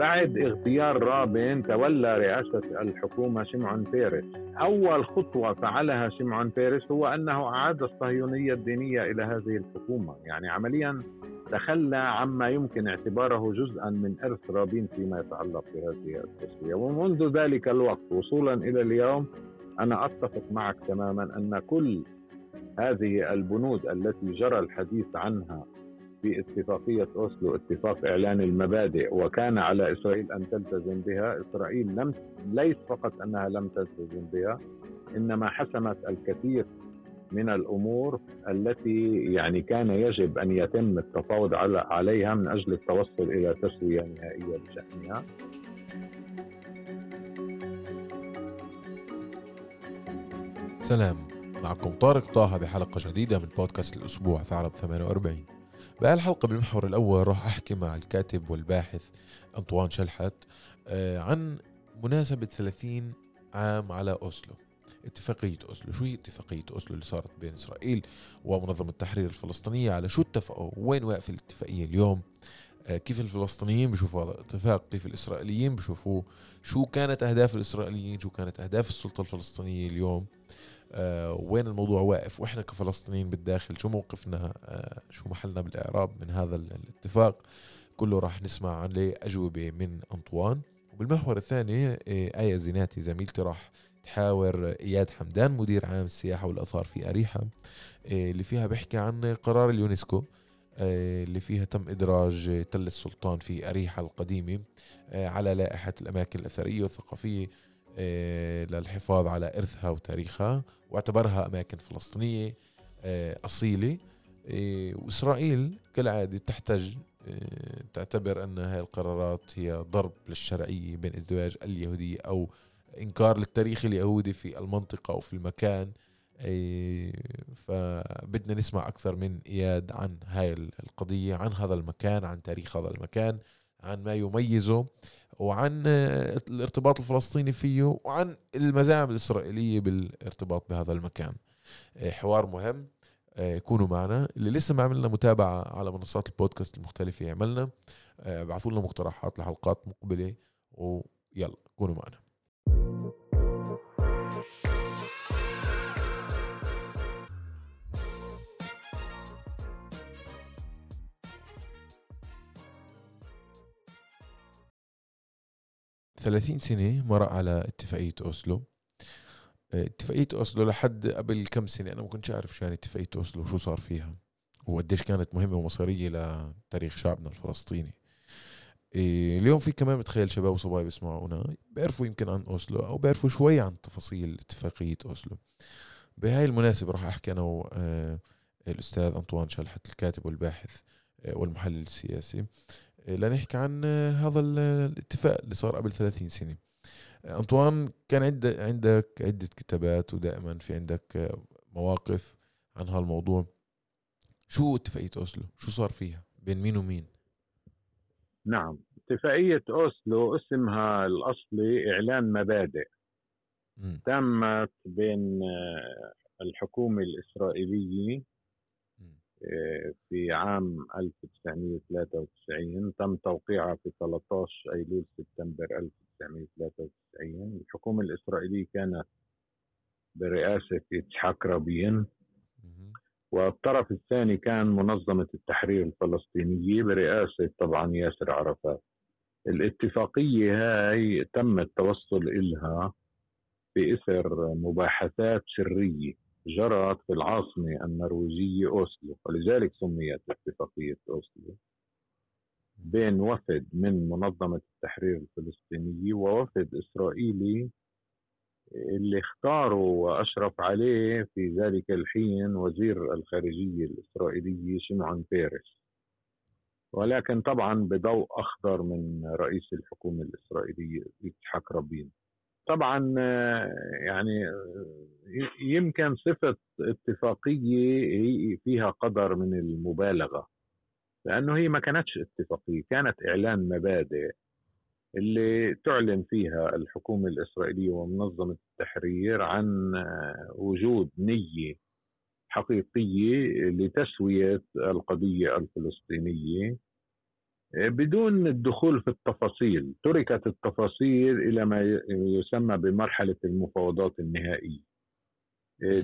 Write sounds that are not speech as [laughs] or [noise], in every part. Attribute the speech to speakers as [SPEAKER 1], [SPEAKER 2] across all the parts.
[SPEAKER 1] بعد اغتيال رابين تولى رئاسة الحكومة شمعون بيرس أول خطوة فعلها شمعون بيرس هو أنه أعاد الصهيونية الدينية إلى هذه الحكومة. يعني عمليا تخلى عما يمكن اعتباره جزءا من إرث رابين فيما يتعلق بهذه التسوية. ومنذ ذلك الوقت وصولا إلى اليوم أنا أتفق معك تماما أن كل هذه البنود التي جرى الحديث عنها في اتفاقية أوسلو اتفاق إعلان المبادئ وكان على إسرائيل أن تلتزم بها. إسرائيل لم ليس فقط أنها لم تلتزم بها إنما حسمت الكثير من الأمور التي يعني كان يجب أن يتم التفاوض عليها من أجل التوصل إلى تسوية نهائية بشأنها.
[SPEAKER 2] سلام. معكم طارق طه بحلقة جديدة من بودكاست الأسبوع في عرب 48 بهالحلقة بالمحور الأول راح أحكي مع الكاتب والباحث أنطوان شلحت آه، عن مناسبة 30 عام على أوسلو اتفاقية أوسلو. شو هي اتفاقية أوسلو اللي صارت بين إسرائيل ومنظمة التحرير الفلسطينية على شو اتفقوا؟ وين واقف الاتفاقية اليوم؟ آه، كيف الفلسطينيين بشوفوا هذا الاتفاق؟ كيف الإسرائيليين بشوفوه شو كانت أهداف الإسرائيليين؟ شو كانت أهداف السلطة الفلسطينية اليوم؟ وين الموضوع واقف؟ وإحنا كفلسطينيين بالداخل شو موقفنا؟ آه شو محلنا بالإعراب من هذا الاتفاق؟ كله راح نسمع عليه أجوبة من أنطوان. وبالمحور الثاني آه آية زيناتي زميلتي راح تحاور إياد حمدان مدير عام السياحة والآثار في اريحا آه اللي فيها بيحكي عن قرار اليونسكو آه، اللي فيها تم إدراج تل السلطان في أريحة القديمة آه، على لائحة الأماكن الأثرية والثقافية. آه، للحفاظ على إرثها وتاريخها واعتبرها أماكن فلسطينية آه، أصيلة. آه، وإسرائيل كالعادة تحتج تعتبر أن هذه القرارات هي ضرب للشرعية بين إزدواج اليهودية أو إنكار للتاريخ اليهودي في المنطقة أو في المكان. فبدنا نسمع أكثر من إياد عن هاي القضية عن هذا المكان عن تاريخ هذا المكان عن ما يميزه. وعن الارتباط الفلسطيني فيه وعن المزاعم الإسرائيلية بالارتباط بهذا المكان. آه، حوار مهم. آه، كونوا معنا. اللي لسه ما عملنا متابعة على منصات البودكاست المختلفة عملنا آه، ابعثوا لنا مقترحات لحلقات مقبلة. ويلا كونوا معنا. 30 سنة مرق على اتفاقية أوسلو. آه، اتفاقية أوسلو لحد قبل كم سنة؟ أنا ما كنتش أعرف شو يعني اتفاقية أوسلو وشو صار فيها؟ وقديش كانت مهمة ومصيرية لتاريخ شعبنا الفلسطيني. إيه اليوم في كمان بتخيل شباب وصبايا بيسمعونا بيعرفوا يمكن عن أوسلو أو بيعرفوا شوي عن تفاصيل اتفاقية أوسلو. بهاي المناسبة راح أحكي أنا والأستاذ أنطوان شلحت الكاتب والباحث آه، والمحلل السياسي. لنحكي عن هذا الاتفاق اللي صار قبل 30 سنة. أنطوان كان عندك عندك عدة كتابات ودائما في عندك مواقف عن هالموضوع. شو اتفاقية أوسلو؟ شو صار فيها؟ بين مين ومين؟
[SPEAKER 1] نعم اتفاقية أوسلو اسمها الأصلي إعلان مبادئ. م. تمت بين الحكومة الإسرائيلية في عام 1993 تم توقيعها في 13 أيلول سبتمبر 1993 الحكومة الإسرائيلية كانت برئاسة إسحاق رابين والطرف الثاني كان منظمة التحرير الفلسطينية برئاسة طبعا ياسر عرفات. الاتفاقية هاي تم التوصل إلها بإثر مباحثات سرية. جرت في العاصمة النرويجية أوسلو ولذلك سميت اتفاقية أوسلو بين وفد من منظمة التحرير الفلسطينية ووفد إسرائيلي اللي اختاروا وأشرف عليه في ذلك الحين وزير الخارجية الإسرائيلية شمعون بيرس. ولكن طبعا بضوء أخضر من رئيس الحكومة الإسرائيلية يتحق رابين. طبعا يعني يمكن صفة اتفاقية فيها قدر من المبالغة لأنه هي ما كانتش اتفاقية كانت إعلان مبادئ اللي تعلن فيها الحكومة الإسرائيلية ومنظمة التحرير عن وجود نية حقيقية لتسوية القضية الفلسطينية. بدون الدخول في التفاصيل تركت التفاصيل إلى ما يسمى بمرحلة المفاوضات النهائية.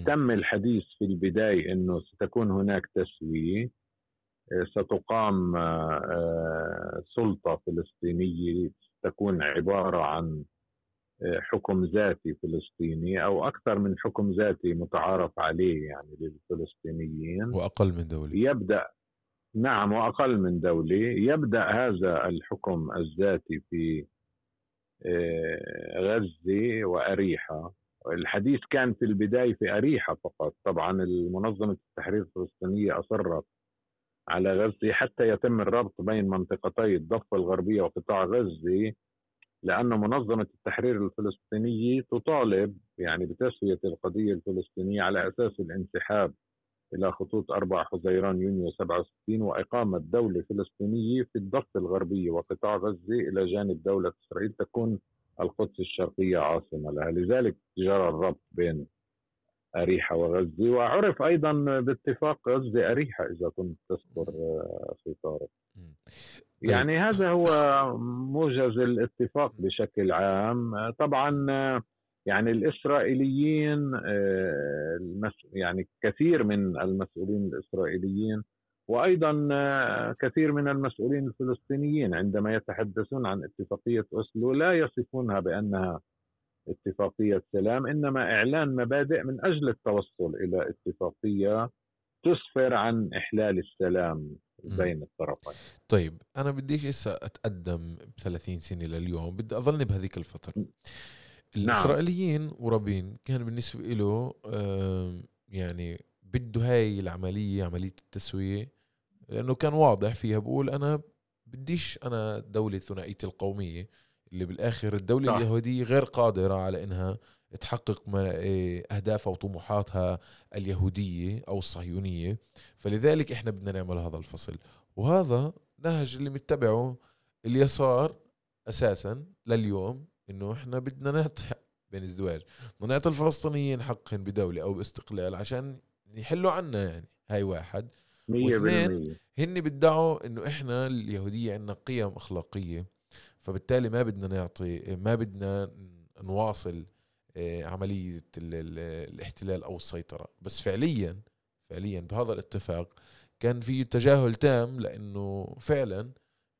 [SPEAKER 1] تم الحديث في البداية أنه ستكون هناك تسوية. ستقام سلطة فلسطينية. تكون عبارة عن حكم ذاتي فلسطيني أو أكثر من حكم ذاتي متعارف عليه يعني للفلسطينيين.
[SPEAKER 2] وأقل من دوله
[SPEAKER 1] يبدأ نعم وأقل من دوله يبدأ هذا الحكم الذاتي في آه، غزة وأريحا. الحديث كان في البداية في أريحا فقط. طبعا المنظمة التحرير الفلسطينية أصرت على غزة حتى يتم الربط بين منطقتي الضفة الغربية وقطاع غزة لأن منظمة التحرير الفلسطينية تطالب يعني بتسوية القضية الفلسطينية على أساس الانسحاب إلى خطوط 4 حزيران يونيو 67 وإقامة دولة فلسطينية في الضفة الغربية وقطاع غزة إلى جانب دولة إسرائيل تكون القدس الشرقية عاصمة لها. لذلك جرى الربط بين أريحة وغزة وعرف أيضا باتفاق غزة أريحة إذا كنت تذكر أخي طارق. طيب. يعني هذا هو موجز الاتفاق بشكل عام. طبعا يعني الإسرائيليين آه، يعني كثير من المسؤولين الإسرائيليين وأيضا آه، كثير من المسؤولين الفلسطينيين عندما يتحدثون عن اتفاقية أوسلو لا يصفونها بأنها اتفاقية سلام إنما إعلان مبادئ من أجل التوصل إلى اتفاقية تسفر عن إحلال السلام بين الطرفين.
[SPEAKER 2] طيب أنا بديش هسه أتقدم ب 30 سنة لليوم بدي أظلني بهذيك الفترة. الإسرائيليين ورابين كان بالنسبة له يعني بده هاي العملية عملية التسوية لأنه كان واضح فيها بقول أنا بديش أنا دولة ثنائية القومية اللي بالآخر الدولة صح. اليهودية غير قادرة على إنها تحقق إيه، أهدافها وطموحاتها اليهودية أو الصهيونية. فلذلك إحنا بدنا نعمل هذا الفصل. وهذا نهج اللي متبعه اليسار أساسا لليوم. إنه إحنا بدنا نعطي بين الزواج بدنا نعطي الفلسطينيين حقهم بدولة أو باستقلال عشان يحلوا عنا يعني هاي واحد. واثنين هن بدعوا إنه إحنا اليهودية عندنا قيم أخلاقية فبالتالي ما بدنا نعطي ما بدنا نواصل آه، عملية الاحتلال أو السيطرة. بس فعليا فعليا بهذا الاتفاق كان في تجاهل تام لأنه فعلا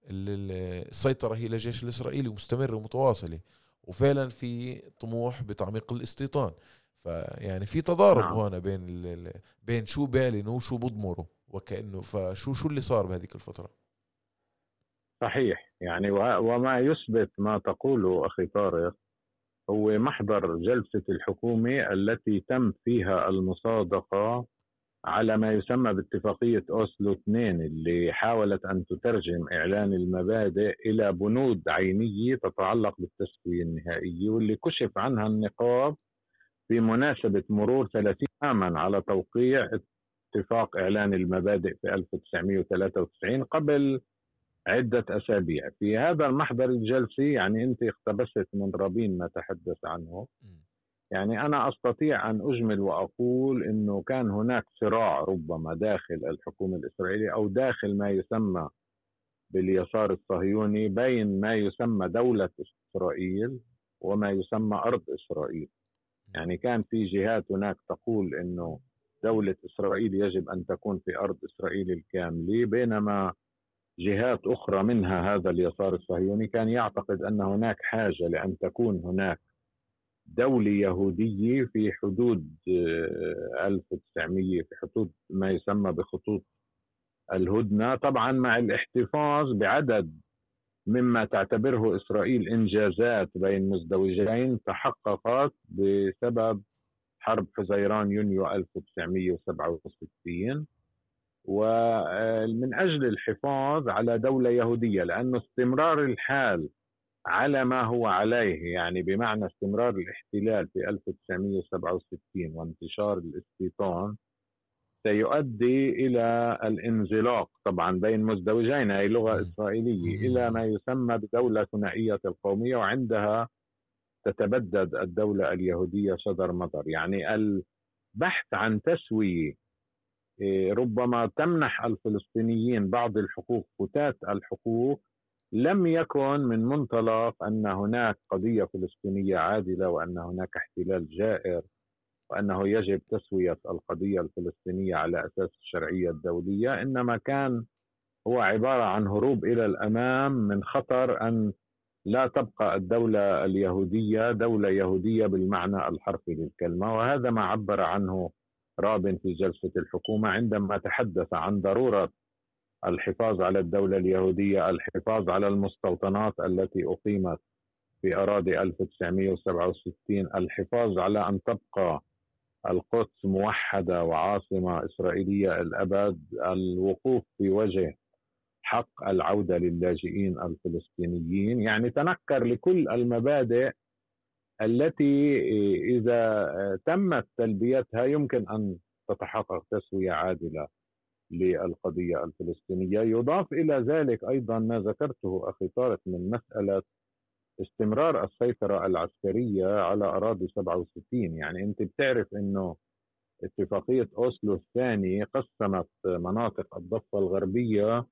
[SPEAKER 2] السيطره هي للجيش الإسرائيلي ومستمرة ومتواصلة. وفعلا في طموح بتعميق الاستيطان. فيعني في تضارب نعم. هون بين بين شو بيعلنوا وشو بضمروا. وكأنه فشو شو اللي صار بهذيك الفترة؟
[SPEAKER 1] صحيح. يعني وما يثبت ما تقوله أخي طارق هو محضر جلسة الحكومة التي تم فيها المصادقة على ما يسمى باتفاقية أوسلو 2 اللي حاولت أن تترجم إعلان المبادئ إلى بنود عينية تتعلق بالتسوية النهائية واللي كشف عنها النقاب في مناسبة مرور 30 عاما على توقيع اتفاق إعلان المبادئ في 1993 قبل عدة أسابيع. في هذا المحضر الجلسي يعني أنت اقتبست من رابين ما تحدث عنه. يعني أنا أستطيع أن أجمل وأقول أنه كان هناك صراع ربما داخل الحكومة الإسرائيلية أو داخل ما يسمى باليسار الصهيوني بين ما يسمى دولة إسرائيل وما يسمى أرض إسرائيل. يعني كان في جهات هناك تقول أنه دولة إسرائيل يجب أن تكون في أرض إسرائيل الكاملة بينما جهات أخرى منها هذا اليسار الصهيوني كان يعتقد أن هناك حاجة لأن تكون هناك دولة يهودية في حدود 1900 آه، في حدود ما يسمى بخطوط الهدنة. طبعا مع الاحتفاظ بعدد مما تعتبره إسرائيل إنجازات بين مزدوجين تحققت بسبب حرب حزيران يونيو 1967 ومن أجل الحفاظ على دولة يهودية لأنه استمرار الحال على ما هو عليه يعني بمعنى استمرار الاحتلال في 1967 وانتشار الاستيطان سيؤدي إلى الانزلاق طبعا بين مزدوجين هي لغة إسرائيلية إلى ما يسمى بدولة ثنائية القومية وعندها تتبدد الدولة اليهودية صدر مطر. يعني البحث عن تسوية إيه، ربما تمنح الفلسطينيين بعض الحقوق فتات الحقوق لم يكن من منطلق أن هناك قضية فلسطينية عادلة وأن هناك احتلال جائر وأنه يجب تسوية القضية الفلسطينية على أساس الشرعية الدولية إنما كان هو عبارة عن هروب إلى الأمام من خطر أن لا تبقى الدولة اليهودية دولة يهودية بالمعنى الحرفي للكلمة وهذا ما عبر عنه رابن في جلسة الحكومة عندما تحدث عن ضرورة الحفاظ على الدولة اليهودية، الحفاظ على المستوطنات التي أقيمت في أراضي 1967 الحفاظ على أن تبقى القدس موحدة وعاصمة إسرائيلية الأبد الوقوف في وجه حق العودة للاجئين الفلسطينيين. يعني تنكر لكل المبادئ التي إذا تمت تلبيتها يمكن أن تتحقق تسوية عادلة. للقضية الفلسطينية. يضاف إلى ذلك أيضا ما ذكرته أخي طارق من مسألة استمرار السيطرة العسكرية على أراضي 67 يعني أنت بتعرف أنه اتفاقية أوسلو الثاني قسمت مناطق الضفة الغربية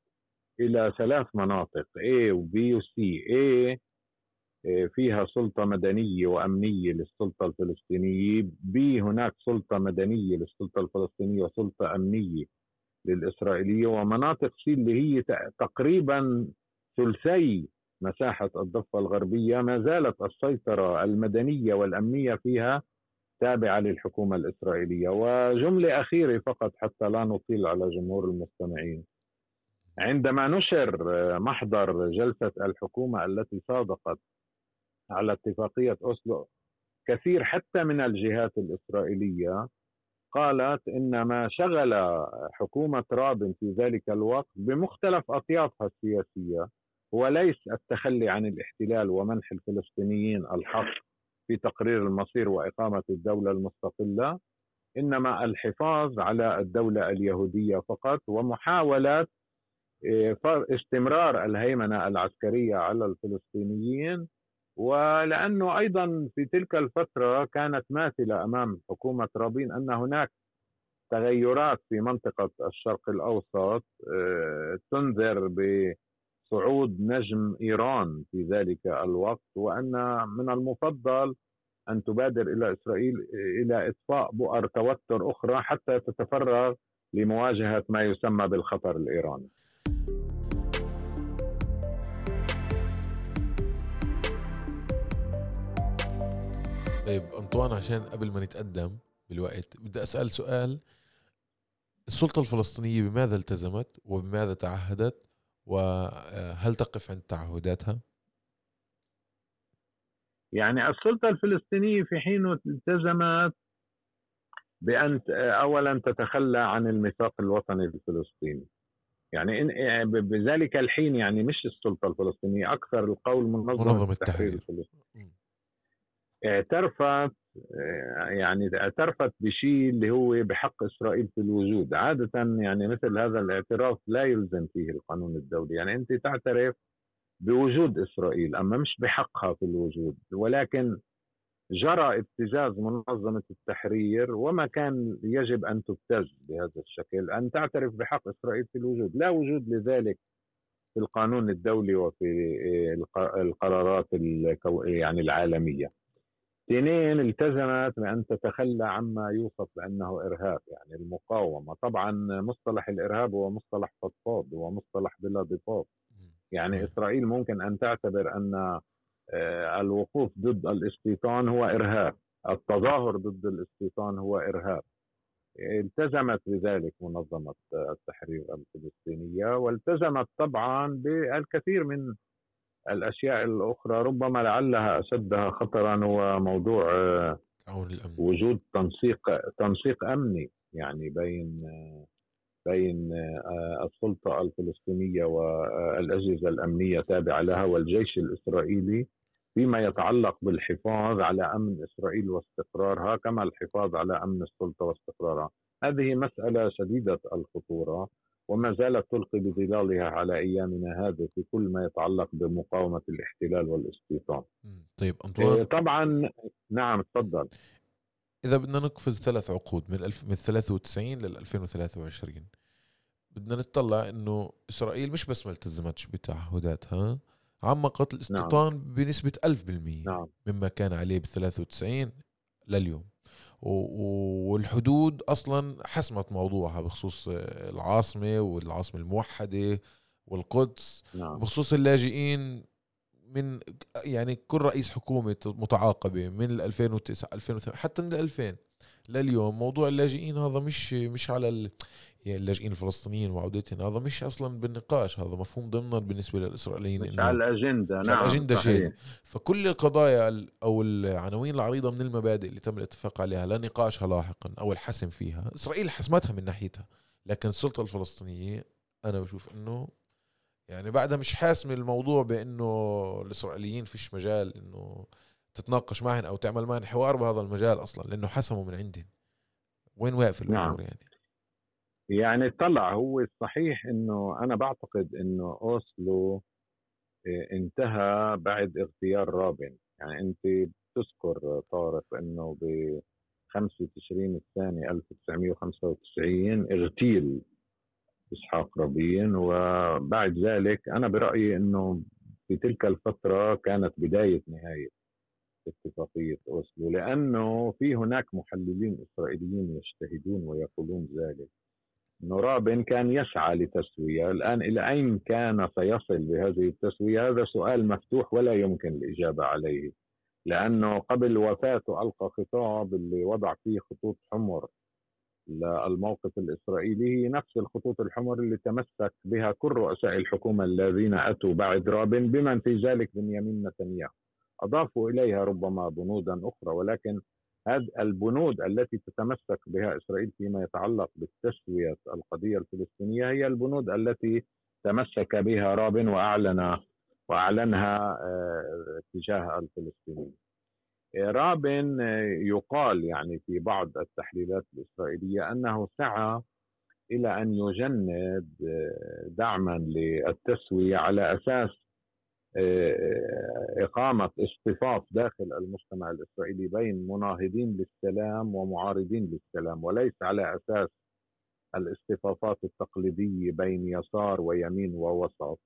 [SPEAKER 1] إلى ثلاث مناطق A و B و C. A فيها سلطة مدنية وأمنية للسلطة الفلسطينية B هناك سلطة مدنية للسلطة الفلسطينية وسلطة أمنية للإسرائيلية ومناطق C اللي هي تقريبا ثلثي مساحة الضفة الغربية ما زالت السيطرة المدنية والأمنية فيها تابعة للحكومة الإسرائيلية. وجملة أخيرة فقط حتى لا نطيل على جمهور المستمعين. عندما نشر محضر جلسة الحكومة التي صادقت على اتفاقية أوسلو كثير حتى من الجهات الإسرائيلية قالت إن ما شغل حكومة رابن في ذلك الوقت بمختلف أطيافها السياسية هو ليس التخلي عن الاحتلال ومنح الفلسطينيين الحق في تقرير المصير وإقامة الدولة المستقلة إنما الحفاظ على الدولة اليهودية فقط ومحاوله آه، استمرار الهيمنة العسكرية على الفلسطينيين ولأنه أيضا في تلك الفترة كانت ماثلة أمام حكومة رابين أن هناك تغيرات في منطقة الشرق الأوسط آه، تنذر ب صعود نجم إيران في ذلك الوقت وأن من المفضل أن تبادر إلى إسرائيل إلى إطفاء بؤر توتر أخرى حتى تتفرغ لمواجهة ما يسمى بالخطر الإيراني.
[SPEAKER 2] طيب أنطوان عشان قبل ما نتقدم بالوقت بدي أسأل سؤال. السلطة الفلسطينية بماذا التزمت وبماذا تعهدت؟ وهل تقف عند تعهداتها؟
[SPEAKER 1] يعني السلطة الفلسطينية في حين التزمت بأن أولا تتخلى عن الميثاق الوطني الفلسطيني يعني بذلك الحين يعني مش السلطة الفلسطينية أكثر القول منظمة, منظمة التحرير. الفلسطيني اعترفت يعني اعترفت بشيء اللي هو بحق إسرائيل في الوجود. عادة يعني مثل هذا الاعتراف لا يلزم فيه القانون الدولي. يعني أنت تعترف بوجود إسرائيل أما مش بحقها في الوجود. ولكن جرى ابتزاز منظمة التحرير وما كان يجب أن تبتز بهذا الشكل أن تعترف بحق إسرائيل في الوجود. لا وجود لذلك في القانون الدولي وفي القرارات يعني العالمية. اثنين التزمت بأن تتخلى عما يوصف بأنه إرهاب يعني المقاومة. طبعا مصطلح الإرهاب هو مصطلح فضفاض هو مصطلح بلا ضباط يعني إسرائيل ممكن أن تعتبر أن آه، الوقوف ضد الاستيطان هو إرهاب. التظاهر ضد الاستيطان هو إرهاب. التزمت بذلك منظمة التحرير الفلسطينية والتزمت طبعا بالكثير من الأشياء الأخرى ربما لعلها أشدها خطرا هو موضوع آه، وجود تنسيق تنسيق أمني يعني بين بين آه، السلطة الفلسطينية والأجهزة الأمنية التابعة لها والجيش الإسرائيلي فيما يتعلق بالحفاظ على أمن إسرائيل واستقرارها كما الحفاظ على أمن السلطة واستقرارها. هذه مسألة شديدة الخطورة. وما زالت تلقي بظلالها على أيامنا هذه في كل ما يتعلق بمقاومة الاحتلال والاستيطان.
[SPEAKER 2] طيب انطوان
[SPEAKER 1] طبعا نعم تفضل.
[SPEAKER 2] إذا بدنا نقفز ثلاث عقود من الف من 93 لل 2023 بدنا نطلع إنه إسرائيل مش بس ما التزمتش بتعهداتها عمقت الاستيطان نعم. بنسبة 1000% نعم. مما كان عليه ب 93 لليوم والحدود أصلا حسمت موضوعها بخصوص العاصمة والعاصمة الموحدة والقدس نعم. بخصوص اللاجئين من يعني كل رئيس حكومة متعاقبة من 2009 2008 حتى من 2000 لليوم موضوع اللاجئين هذا مش مش على ال... يعني اللاجئين الفلسطينيين وعودتهم. هذا مش أصلا بالنقاش هذا مفهوم ضمنا بالنسبة للإسرائيليين
[SPEAKER 1] مش على الأجندة نعم على الأجندة
[SPEAKER 2] شيء. فكل القضايا أو العناوين العريضة من المبادئ اللي تم الاتفاق عليها لا نقاشها لاحقا أو الحسم فيها إسرائيل حسمتها من ناحيتها. لكن السلطة الفلسطينية أنا بشوف إنه يعني بعدها مش حاسم الموضوع بإنه الإسرائيليين فيش مجال إنه تتناقش معهم أو تعمل معهم حوار بهذا المجال أصلا لأنه حسموا من عندهم. وين واقف الأمور نعم. يعني؟
[SPEAKER 1] يعني طلع هو الصحيح إنه أنا بعتقد إنه أوسلو آه، انتهى بعد اغتيال رابن يعني أنت بتذكر طارق إنه ب 5 تشرين الثاني 1995 اغتيل إسحاق رابين وبعد ذلك أنا برأيي إنه في تلك الفترة كانت بداية نهاية اتفاقية أوسلو لأنه في هناك محللين إسرائيليين يجتهدون ويقولون ذلك. إنه رابن كان يسعى لتسوية، الآن إلى أين كان سيصل بهذه التسوية؟ هذا سؤال مفتوح ولا يمكن الإجابة عليه. لأنه قبل وفاته ألقى خطاب اللي وضع فيه خطوط حمر للموقف الإسرائيلي هي نفس الخطوط الحمر اللي تمسك بها كل رؤساء الحكومة الذين أتوا بعد رابن بمن في ذلك بنيامين نتنياهو. أضافوا إليها ربما بنودا أخرى ولكن البنود التي تتمسك بها إسرائيل فيما يتعلق بتسويه القضية الفلسطينية هي البنود التي تمسك بها رابن واعلن وأعلنها آه، تجاه الفلسطينيين. رابن يقال يعني في بعض التحليلات الإسرائيلية أنه سعى إلى أن يجند آه، دعما للتسوية على أساس إقامة اصطفاف داخل المجتمع الإسرائيلي بين مناهضين للسلام ومعارضين للسلام وليس على أساس الاصطفافات التقليدية بين يسار ويمين ووسط.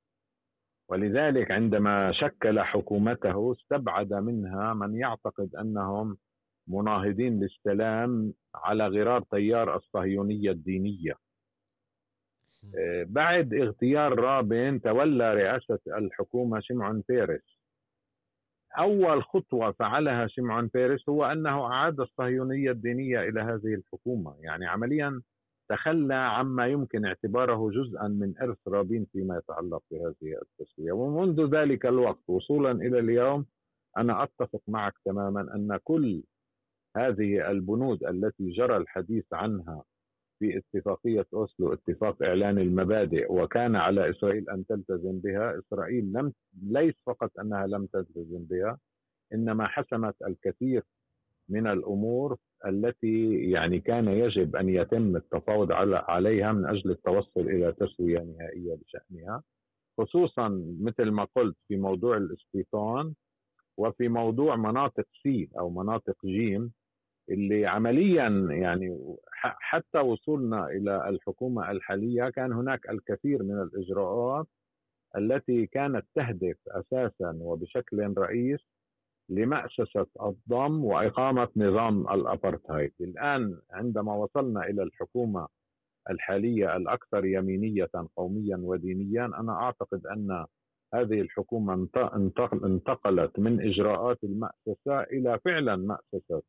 [SPEAKER 1] ولذلك عندما شكل حكومته استبعد منها من يعتقد أنهم مناهضين للسلام على غرار تيار الصهيونية الدينية. آه، بعد اغتيال رابن تولى رئاسة الحكومة شمعون بيرس أول خطوة فعلها شمعون بيرس هو أنه أعاد الصهيونية الدينية إلى هذه الحكومة. يعني عمليا تخلى عما يمكن اعتباره جزءا من إرث رابين فيما يتعلق بهذه التسوية. ومنذ ذلك الوقت وصولا إلى اليوم أنا أتفق معك تماما أن كل هذه البنود التي جرى الحديث عنها في اتفاقية أوسلو اتفاق إعلان المبادئ وكان على إسرائيل أن تلتزم بها. إسرائيل لم ليس فقط أنها لم تلتزم بها إنما حسمت الكثير من الأمور التي يعني كان يجب أن يتم التفاوض عليها من أجل التوصل إلى تسوية نهائية بشأنها. خصوصا مثل ما قلت في موضوع الاستيطان وفي موضوع مناطق سي أو مناطق جيم اللي عمليا يعني حتى وصولنا إلى الحكومة الحالية كان هناك الكثير من الإجراءات التي كانت تهدف أساسا وبشكل رئيس لمأسسة الضم وإقامة نظام الأبرتهايد. الآن عندما وصلنا إلى الحكومة الحالية الأكثر يمينية قوميا ودينيا أنا أعتقد أن هذه الحكومة انتقلت من إجراءات المأسسة إلى فعلا مأسسة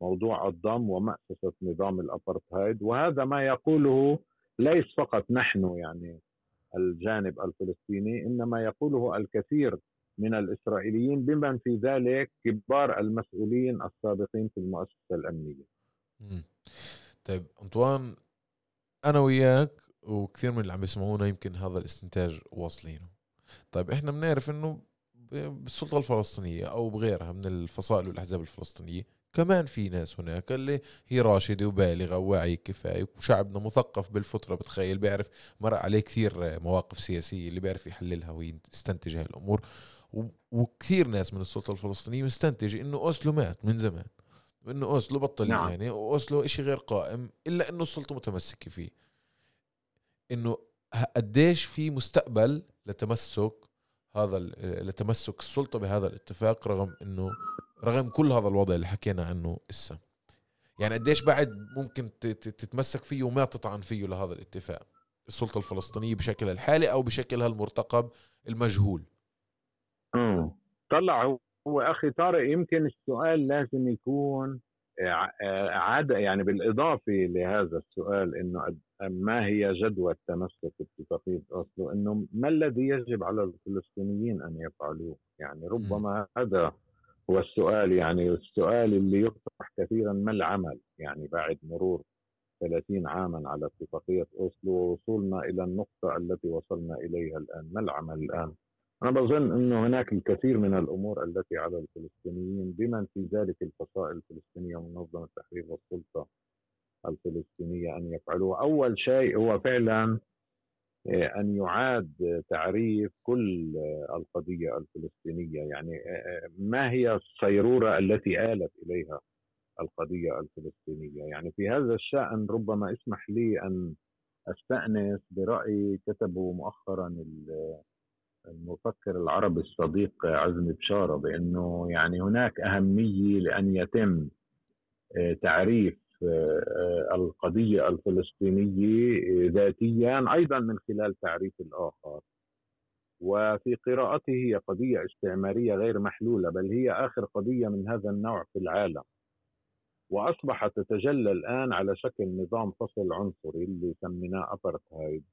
[SPEAKER 1] موضوع الضم ومأسسة نظام الأبرتهايد وهذا ما يقوله ليس فقط نحن يعني الجانب الفلسطيني إنما يقوله الكثير من الإسرائيليين بمن في ذلك كبار المسؤولين السابقين في المؤسسة الأمنية.
[SPEAKER 2] طيب أنطوان أنا وياك وكثير من اللي عم يسمعونا يمكن هذا الاستنتاج واصلينه. طيب إحنا بنعرف إنه بالسلطه الفلسطينية أو بغيرها من الفصائل والأحزاب الفلسطينية كمان في ناس هناك اللي هي راشدة وبالغة وواعية كفاية وشعبنا مثقف بالفطرة بتخيل بيعرف مرق عليه كثير مواقف سياسية اللي بيعرف يحللها ويستنتج هاي الأمور وكثير ناس من السلطة الفلسطينية مستنتج إنه أوسلو مات من زمان إنه أوسلو بطل نعم. يعني اوسلو شيء غير قائم إلا إنه السلطة متمسكة فيه إنه قديش في مستقبل لتمسك هذا لتمسك السلطة بهذا الاتفاق رغم إنه رغم كل هذا الوضع اللي حكينا عنه إسا. يعني قديش بعد ممكن تتمسك فيه وما تطعن فيه لهذا الاتفاق السلطة الفلسطينية بشكلها الحالي أو بشكلها المرتقب المجهول.
[SPEAKER 1] امم طلع هو أخي طارق يمكن السؤال لازم يكون عادة يعني بالإضافة لهذا السؤال إنه ما هي جدوى التمسك باتفاقية أوسلو؟ إنه ما الذي يجب على الفلسطينيين أن يفعلوه؟ يعني ربما هذا هو السؤال يعني السؤال اللي يطرح كثيرا ما العمل؟ يعني بعد مرور 30 عاما على اتفاقية أوسلو ووصولنا إلى النقطة التي وصلنا إليها الآن. ما العمل الآن؟ أنا بظن أنه هناك الكثير من الأمور التي على الفلسطينيين بمن في ذلك الفصائل الفلسطينية ومنظمة التحرير والسلطة الفلسطينية أن يفعلوه أول شيء هو فعلا آه، أن يعاد تعريف كل القضية الفلسطينية. يعني آه، ما هي الصيرورة التي آلت إليها القضية الفلسطينية؟ يعني في هذا الشأن ربما اسمح لي أن أستأنس برأي كتبه مؤخرا المفكر العربي الصديق عزمي بشارة بأنه يعني هناك أهمية لأن يتم آه، تعريف آه، القضية الفلسطينية ذاتيا أيضا من خلال تعريف الآخر. وفي قراءته هي قضية استعمارية غير محلولة بل هي آخر قضية من هذا النوع في العالم. وأصبحت تتجلى الآن على شكل نظام فصل عنصري اللي سميناه أبرتهايد.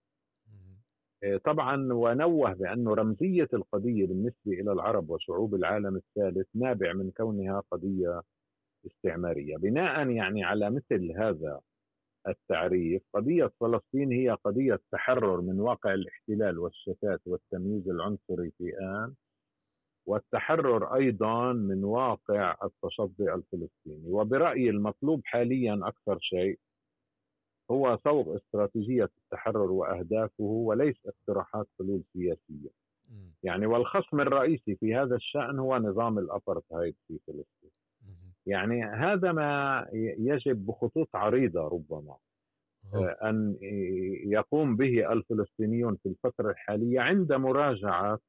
[SPEAKER 1] آه، طبعا ونوه بأن رمزية القضية بالنسبة إلى العرب وشعوب العالم الثالث نابع من كونها قضية استعمارية. بناء يعني على مثل هذا التعريف قضية فلسطين هي قضية تحرر من واقع الاحتلال والشتات والتمييز العنصري في آن والتحرر أيضا من واقع التصدي الفلسطيني. وبرأيي المطلوب حاليا أكثر شيء هو صوغ استراتيجية التحرر وأهدافه وليس اقتراحات حلول سياسية. يعني والخصم الرئيسي في هذا الشأن هو نظام الأبرتهايد في فلسطين. يعني هذا ما يجب بخطوط عريضة ربما آه، أن يقوم به الفلسطينيون في الفترة الحالية عند مراجعة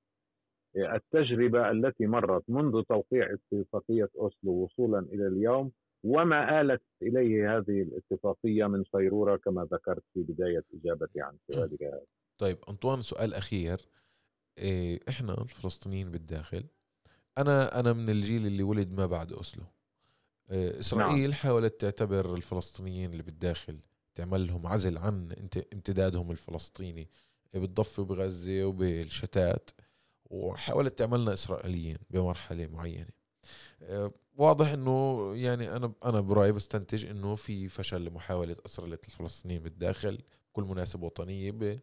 [SPEAKER 1] التجربة التي مرت منذ توقيع اتفاقية أوسلو وصولا إلى اليوم وما آلت إليه هذه الاتفاقية من صيرورة كما ذكرت في بداية إجابتي عن سؤالك هذا.
[SPEAKER 2] طيب أنطوان سؤال أخير. إيه، إحنا الفلسطينيين بالداخل أنا أنا من الجيل اللي ولد ما بعد أوسلو. إيه، إسرائيل نعم. حاولت تعتبر الفلسطينيين اللي بالداخل تعمل لهم عزل عن امتدادهم الفلسطيني بالضفة وبغزة وبالشتات وحاولت تعملنا إسرائيليين بمرحلة معينة إيه، واضح إنه يعني أنا أنا برأيي بستنتج إنه في فشل لمحاولة أسرلة الفلسطينيين بالداخل بكل مناسبة وطنية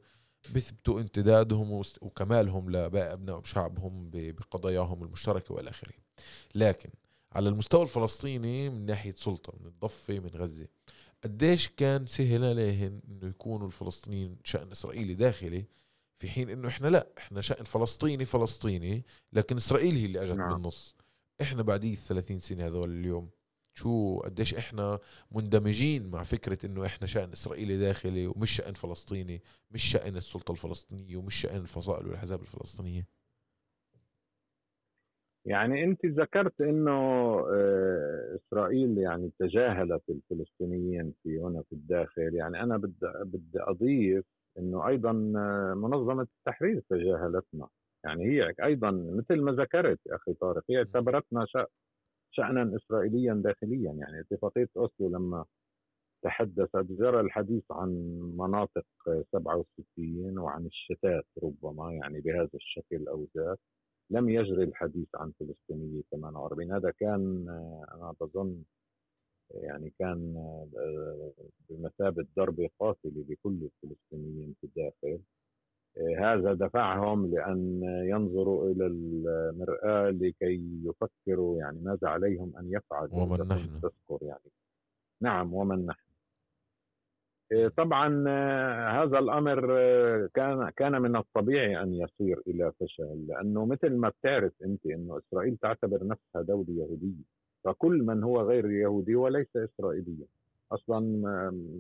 [SPEAKER 2] بيثبتوا امتدادهم وكمالهم لباقي أبناء شعبهم بقضاياهم المشتركة والى اخره لكن على المستوى الفلسطيني من ناحية سلطة من الضفة من غزة. قديش كان سهل عليهم إنه يكونوا الفلسطينيين شأن إسرائيلي داخلي في حين إنه إحنا لا إحنا شأن فلسطيني فلسطيني لكن إسرائيل هي اللي إجت نعم. بالنص. إحنا بعديه 30 سنة هذول اليوم شو قديش إحنا مندمجين مع فكرة إنه إحنا شأن إسرائيلي داخلي ومش شأن فلسطيني مش شأن السلطة الفلسطينية ومش شأن الفصائل والأحزاب الفلسطينية؟
[SPEAKER 1] يعني انت ذكرت إنه آه، إسرائيل يعني تجاهلت الفلسطينيين في هنا في الداخل. يعني أنا بدي بدي أضيف إنه أيضا آه، منظمة التحرير تجاهلتنا. يعني هي أيضا مثل ما ذكرت أخي طارق هي اعتبرتنا شانا اسرائيليا داخليا. يعني اتفاقية أوسلو لما تحدثت جرى الحديث عن مناطق 67 وعن الشتات ربما يعني بهذا الشكل أو ذاك. لم يجري الحديث عن فلسطينية 48 هذا كان أنا بظن يعني كان بمثابة ضربة قاتلة لكل الفلسطينيين في الداخل. هذا دفعهم لأن ينظروا إلى المرآة لكي يفكروا يعني ماذا عليهم أن يفعلوا
[SPEAKER 2] ومن نحن.
[SPEAKER 1] تذكر يعني. نعم ومن نحن. طبعا آه، هذا الأمر آه، كان كان من الطبيعي أن يصير إلى فشل لأنه مثل ما بتعرف أنت إنه إسرائيل تعتبر نفسها دولة يهودية فكل من هو غير يهودي وليس إسرائيليا. أصلا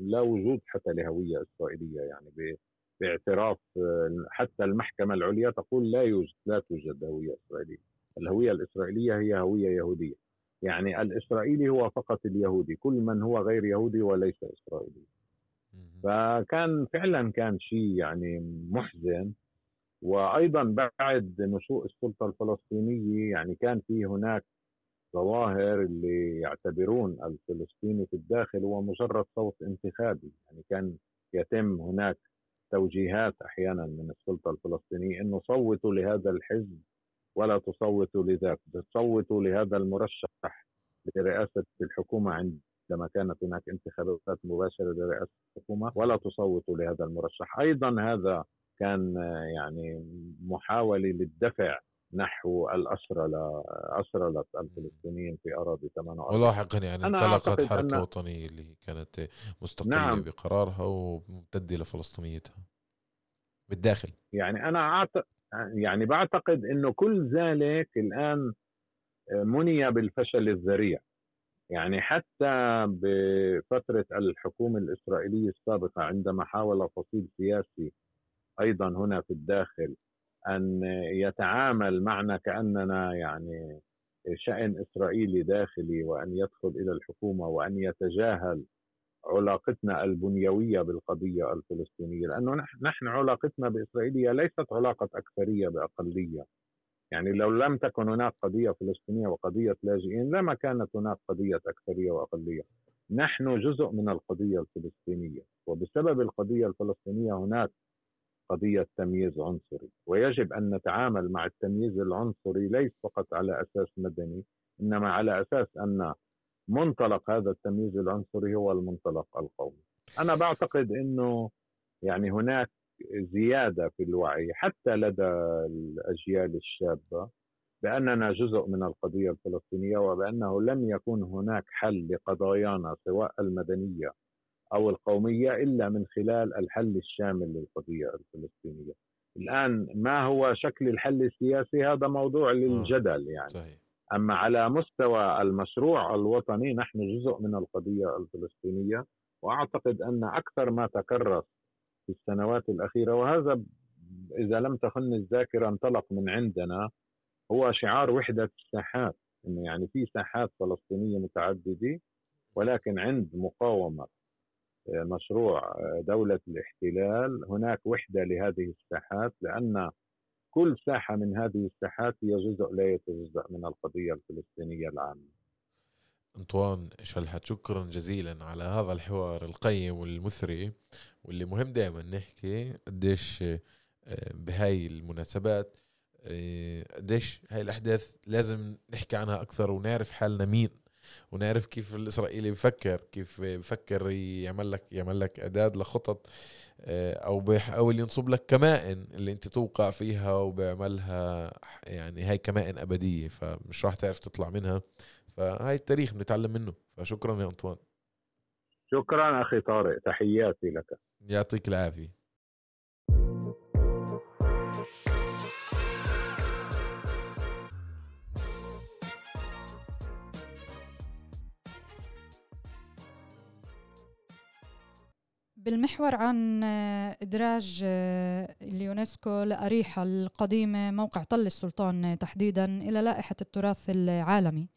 [SPEAKER 1] لا وجود حتى لهوية إسرائيلية يعني باعتراف حتى المحكمة العليا تقول لا يوجد لا توجد هوية إسرائيلية. الهوية الإسرائيلية هي هوية يهودية. يعني الإسرائيلي هو فقط اليهودي كل من هو غير يهودي وليس إسرائيلي. فكان فعلا كان شيء يعني محزن. وأيضا بعد نشوء السلطة الفلسطينية يعني كان في هناك ظواهر اللي يعتبرون الفلسطيني في الداخل هو مجرد صوت انتخابي. يعني كان يتم هناك توجيهات أحيانا من السلطة الفلسطينية إنه صوتوا لهذا الحزب ولا تصوتوا لذاك تصوتوا لهذا المرشح لرئاسة الحكومة عندما كانت هناك انتخابات مباشرة لرئاسة الحكومة ولا تصوتوا لهذا المرشح. أيضا هذا كان يعني محاولة للدفع نحو الأسرى أسرى الفلسطينيين في أراضي 48
[SPEAKER 2] ولاحقا يعني انطلقت حركة أن... وطنية اللي كانت مستقلة نعم. بقرارها وممتدة لفلسطينيتها بالداخل.
[SPEAKER 1] يعني أنا أعتقد يعني بعتقد أنه كل ذلك الآن مني بالفشل الذريع. يعني حتى بفترة الحكومة الإسرائيلية السابقة عندما حاول فصيل سياسي أيضا هنا في الداخل أن يتعامل معنا كأننا يعني شأن إسرائيلي داخلي وأن يدخل إلى الحكومة وأن يتجاهل علاقتنا البنيوية بالقضية الفلسطينية لأنه نحن علاقتنا بإسرائيلية ليست علاقة أكثرية بأقلية. يعني لو لم تكن هناك قضية فلسطينية وقضية لاجئين لما كانت هناك قضية أكثرية وأقلية؟ نحن جزء من القضية الفلسطينية وبسبب القضية الفلسطينية هناك قضية تمييز عنصري. ويجب أن نتعامل مع التمييز العنصري ليس فقط على أساس مدني إنما على أساس أن منطلق هذا التمييز العنصري هو المنطلق القومي. أنا بعتقد أنه يعني هناك زيادة في الوعي حتى لدى الأجيال الشابة بأننا جزء من القضية الفلسطينية وبأنه لم يكن هناك حل لقضايانا سواء المدنية أو القومية إلا من خلال الحل الشامل للقضية الفلسطينية. الآن ما هو شكل الحل السياسي هذا موضوع للجدل يعني. صحيح. أما على مستوى المشروع الوطني نحن جزء من القضية الفلسطينية وأعتقد أن أكثر ما تكرس في السنوات الأخيرة وهذا إذا لم تخن الذاكرة انطلق من عندنا هو شعار وحدة الساحات إنه يعني في ساحات فلسطينية متعددة ولكن عند مقاومة مشروع دولة الاحتلال هناك وحدة لهذه الساحات لأن كل ساحة من هذه الساحات هي جزء لا يتجزأ من القضية الفلسطينية العامة.
[SPEAKER 2] أنطوان شلحت شكرا جزيلا على هذا الحوار القيم والمثري. واللي مهم دائما نحكي قديش آه، بهاي المناسبات آه، قديش هاي الأحداث لازم نحكي عنها أكثر ونعرف حالنا مين ونعرف كيف الإسرائيلي بفكر كيف بفكر يعمل لك يعمل لك اعداد لخطط آه، أو بيحاول ينصب لك كمائن اللي أنت توقع فيها وبيعملها يعني هاي كمائن أبدية فمش راح تعرف تطلع منها. فهاي التاريخ بنتعلم منه. فشكرا يا أنطوان.
[SPEAKER 1] شكرا أخي طارق تحياتي لك.
[SPEAKER 2] يعطيك العافية.
[SPEAKER 3] بالمحور عن إدراج اليونسكو لأريحة القديمة موقع طل السلطان تحديدا إلى لائحة التراث العالمي.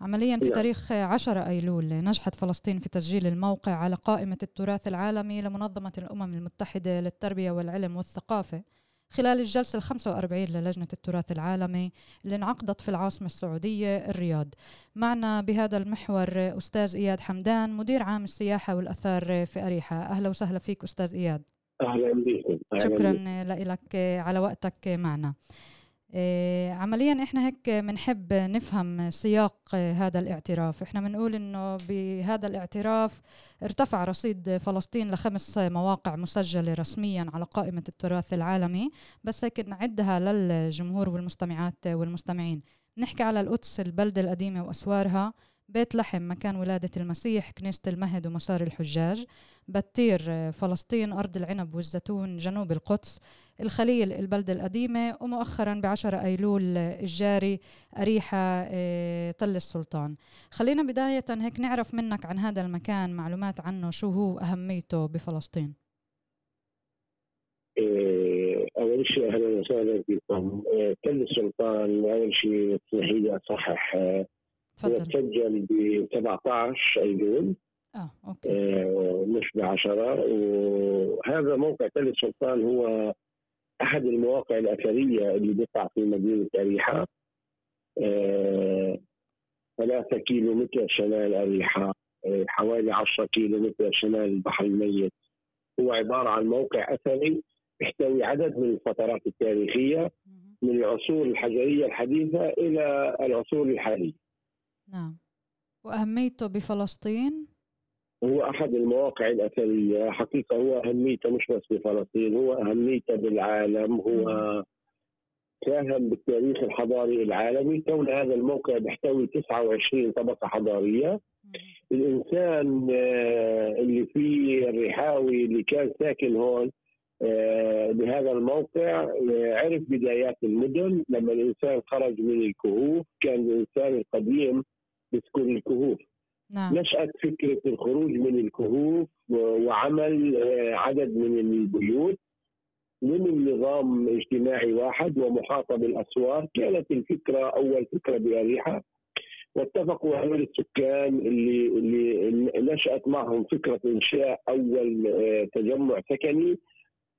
[SPEAKER 3] عمليا في. تاريخ 10 أيلول نجحت فلسطين في تسجيل الموقع على قائمة التراث العالمي لمنظمة الأمم المتحدة للتربية والعلم والثقافة. خلال الجلسة ال 45 للجنة التراث العالمي اللي انعقدت في العاصمة السعودية الرياض. معنا بهذا المحور أستاذ إياد حمدان مدير عام السياحة والأثار في أريحة أهلا وسهلا فيك أستاذ إياد.
[SPEAKER 4] أهلا بكم.
[SPEAKER 3] شكرا لك على وقتك معنا. عمليا إحنا هيك بنحب نفهم سياق هذا الاعتراف. إحنا بنقول إنه بهذا الاعتراف ارتفع رصيد فلسطين لخمس مواقع مسجلة رسميا على قائمة التراث العالمي بس هيك نعدها للجمهور والمستمعات والمستمعين. نحكي على القدس البلدة القديمة وأسوارها. بيت لحم مكان ولادة المسيح كنيسة المهد ومسار الحجاج. بتير فلسطين أرض العنب والزيتون جنوب القدس. الخليل البلدة القديمة ومؤخرا بعشرة أيلول الجاري أريحة تل السلطان. خلينا بداية هيك نعرف منك عن هذا المكان معلومات عنه شو هو أهميته بفلسطين؟
[SPEAKER 4] أول شيء أهلا وسهلا فيكم. تل السلطان أول شيء اصحح
[SPEAKER 3] تفضل.
[SPEAKER 4] تسجل ب 17 أيلول.
[SPEAKER 3] آه أوكي.
[SPEAKER 4] آه، مش ب 10 وهذا موقع تل السلطان هو أحد المواقع الأثرية اللي بقع في مدينة اريحه آه، ثلاثة كيلو متر شمال أريحة آه، حوالي 10 كيلو متر شمال البحر الميت. هو عبارة عن موقع أثري يحتوي عدد من الفترات التاريخية. من العصور الحجرية الحديثة إلى العصور الحالية.
[SPEAKER 3] نعم. وأهميته بفلسطين؟
[SPEAKER 4] هو أحد المواقع الأثرية. حقيقة هو أهميته مش بس بفلسطين هو أهميته بالعالم. هو ساهم بالتاريخ الحضاري العالمي. كون هذا الموقع بيحتوي 29 طبقة حضارية.
[SPEAKER 3] مهم.
[SPEAKER 4] الإنسان آه، اللي فيه الرحاوي اللي كان ساكن هون آه، بهذا الموقع آه، عرف بدايات المدن. لما الإنسان خرج من الكهوف كان الإنسان القديم بيسكن الكهوف.
[SPEAKER 3] نعم.
[SPEAKER 4] نشأت فكرة الخروج من الكهوف وعمل آه، عدد من البيوت من نظام اجتماعي واحد ومحاطة بالأسوار كانت الفكرة أول فكرة بأريحة. واتفقوا هؤلاء السكان اللي اللي نشأت معهم فكرة إنشاء أول آه، تجمع سكني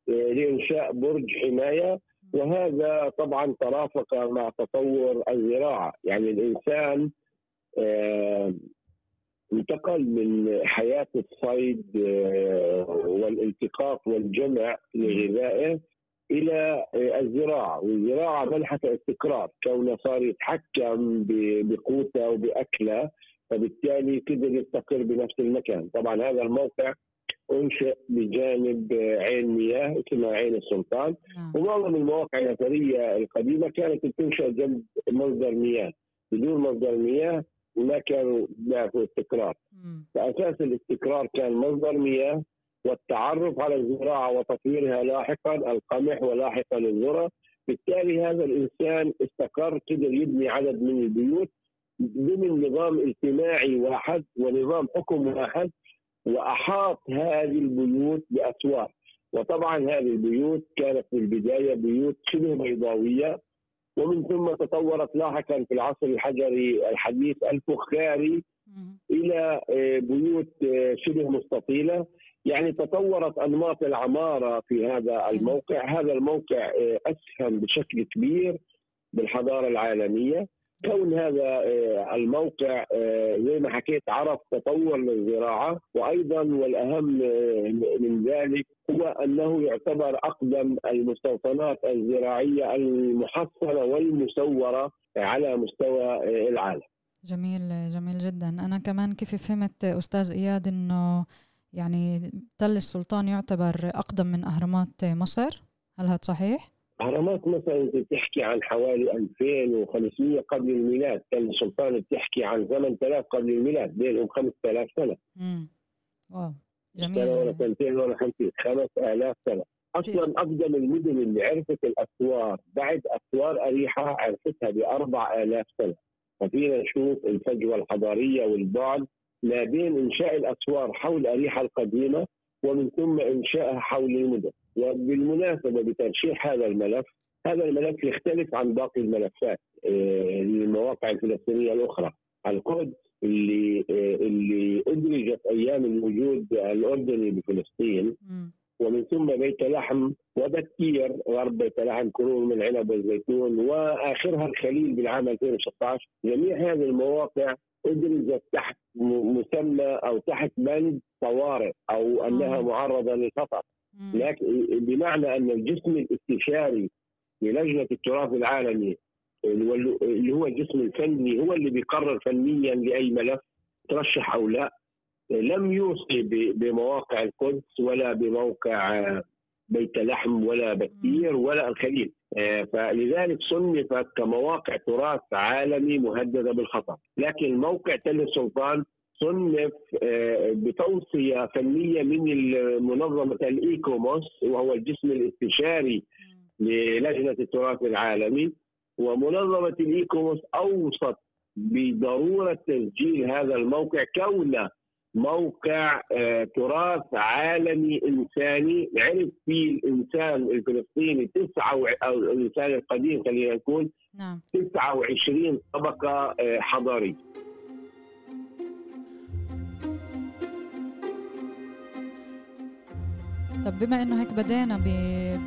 [SPEAKER 4] آه، لإنشاء برج حماية. وهذا طبعا ترافق مع تطور الزراعة. يعني الإنسان انتقل من حياة الصيد آه، والالتقاط والجمع لغذائه إلى الزراعة. والزراعة منحت استقرار. كونه صار يتحكم بقوته وبأكله فبالتالي قدر يستقر بنفس المكان. طبعا هذا الموقع أنشئ بجانب عين مياه اسمها عين السلطان.
[SPEAKER 3] نعم.
[SPEAKER 4] ومعظم المواقع الأثرية القديمة كانت تنشأ جنب مصدر مياه. بدون مصدر مياه ما كانوا بيعرفوا استقرار
[SPEAKER 3] مم.
[SPEAKER 4] فأساس الاستقرار كان مصدر مياه والتعرف على الزراعة وتطويرها لاحقا القمح ولاحقا الذرة. بالتالي هذا الإنسان استقر قدر يبني عدد من البيوت ضمن نظام اجتماعي واحد ونظام حكم واحد وأحاط هذه البيوت بأسوار. وطبعا هذه البيوت كانت في البداية بيوت شبه بيضاوية ومن ثم تطورت لاحقا في العصر الحجري الحديث الفخاري. إلى آه، بيوت آه، شبه مستطيلة يعني تطورت أنماط العمارة في هذا. الموقع هذا الموقع آه، أسهم بشكل كبير بالحضارة العالمية كون هذا آه، الموقع آه، زي ما حكيت عرف تطور للزراعة. وأيضا والأهم آه، من ذلك هو أنه يعتبر أقدم المستوطنات الزراعية المحصنه والمسوره على مستوى العالم.
[SPEAKER 3] جميل جميل جدا. أنا كمان كيف فهمت أستاذ إياد إنه يعني تل السلطان يعتبر أقدم من أهرامات مصر؟ هل هذا صحيح؟
[SPEAKER 4] اهرامات مثلا انت بتحكي عن حوالي 2500 قبل الميلاد كان السلطان بتحكي عن 8000 قبل الميلاد بينهم 5000 سنة.
[SPEAKER 3] مم. واو.
[SPEAKER 4] سنة ولا
[SPEAKER 3] جميل
[SPEAKER 4] سنتين ولا 50 5000 سنة. أصلا أقدم المدن اللي عرفت الأسوار بعد أسوار أريحة عرفتها ب 4000 سنة. ففينا نشوف الفجوة الحضارية والبعد ما بين إنشاء الأسوار حول أريحة القديمة ومن ثم انشائها حول المدن. وبالمناسبة بترشيح هذا الملف هذا الملف يختلف عن باقي الملفات آه، للمواقع الفلسطينية الأخرى القدس اللي آه، اللي أدرجت أيام الوجود الأردني بفلسطين. ومن ثم بيت لحم وبكير غرب بيت لحم كرون من العنب والزيتون وآخرها الخليل بالعام 2016 جميع هذه المواقع أدرجت تحت مسمى أو تحت بند طوارئ أو
[SPEAKER 3] أنها.
[SPEAKER 4] معرضة للخطر. لكن بمعنى أن الجسم الاستشاري للجنة التراث العالمي اللي هو- الجسم الفني هو اللي بيقرر فنيا لأي ملف ترشح أو لا لم يوصي بمواقع القدس ولا بموقع بيت لحم ولا بكير ولا الخليل. آه، فلذلك صنفت كمواقع تراث عالمي مهددة بالخطر لكن موقع تل السلطان صنف آه، بتوصية فنية من منظمه الإيكوموس وهو الجسم الاستشاري للجنة التراث العالمي. ومنظمة الإيكوموس أوصت بضرورة تسجيل هذا الموقع كونه موقع آه، تراث عالمي إنساني. عرف فيه الإنسان الفلسطيني تسعة أو الإنسان القديم خلينا نقول نعم. 29 طبقة آه، حضاريه
[SPEAKER 3] طب بما إنه هيك بدينا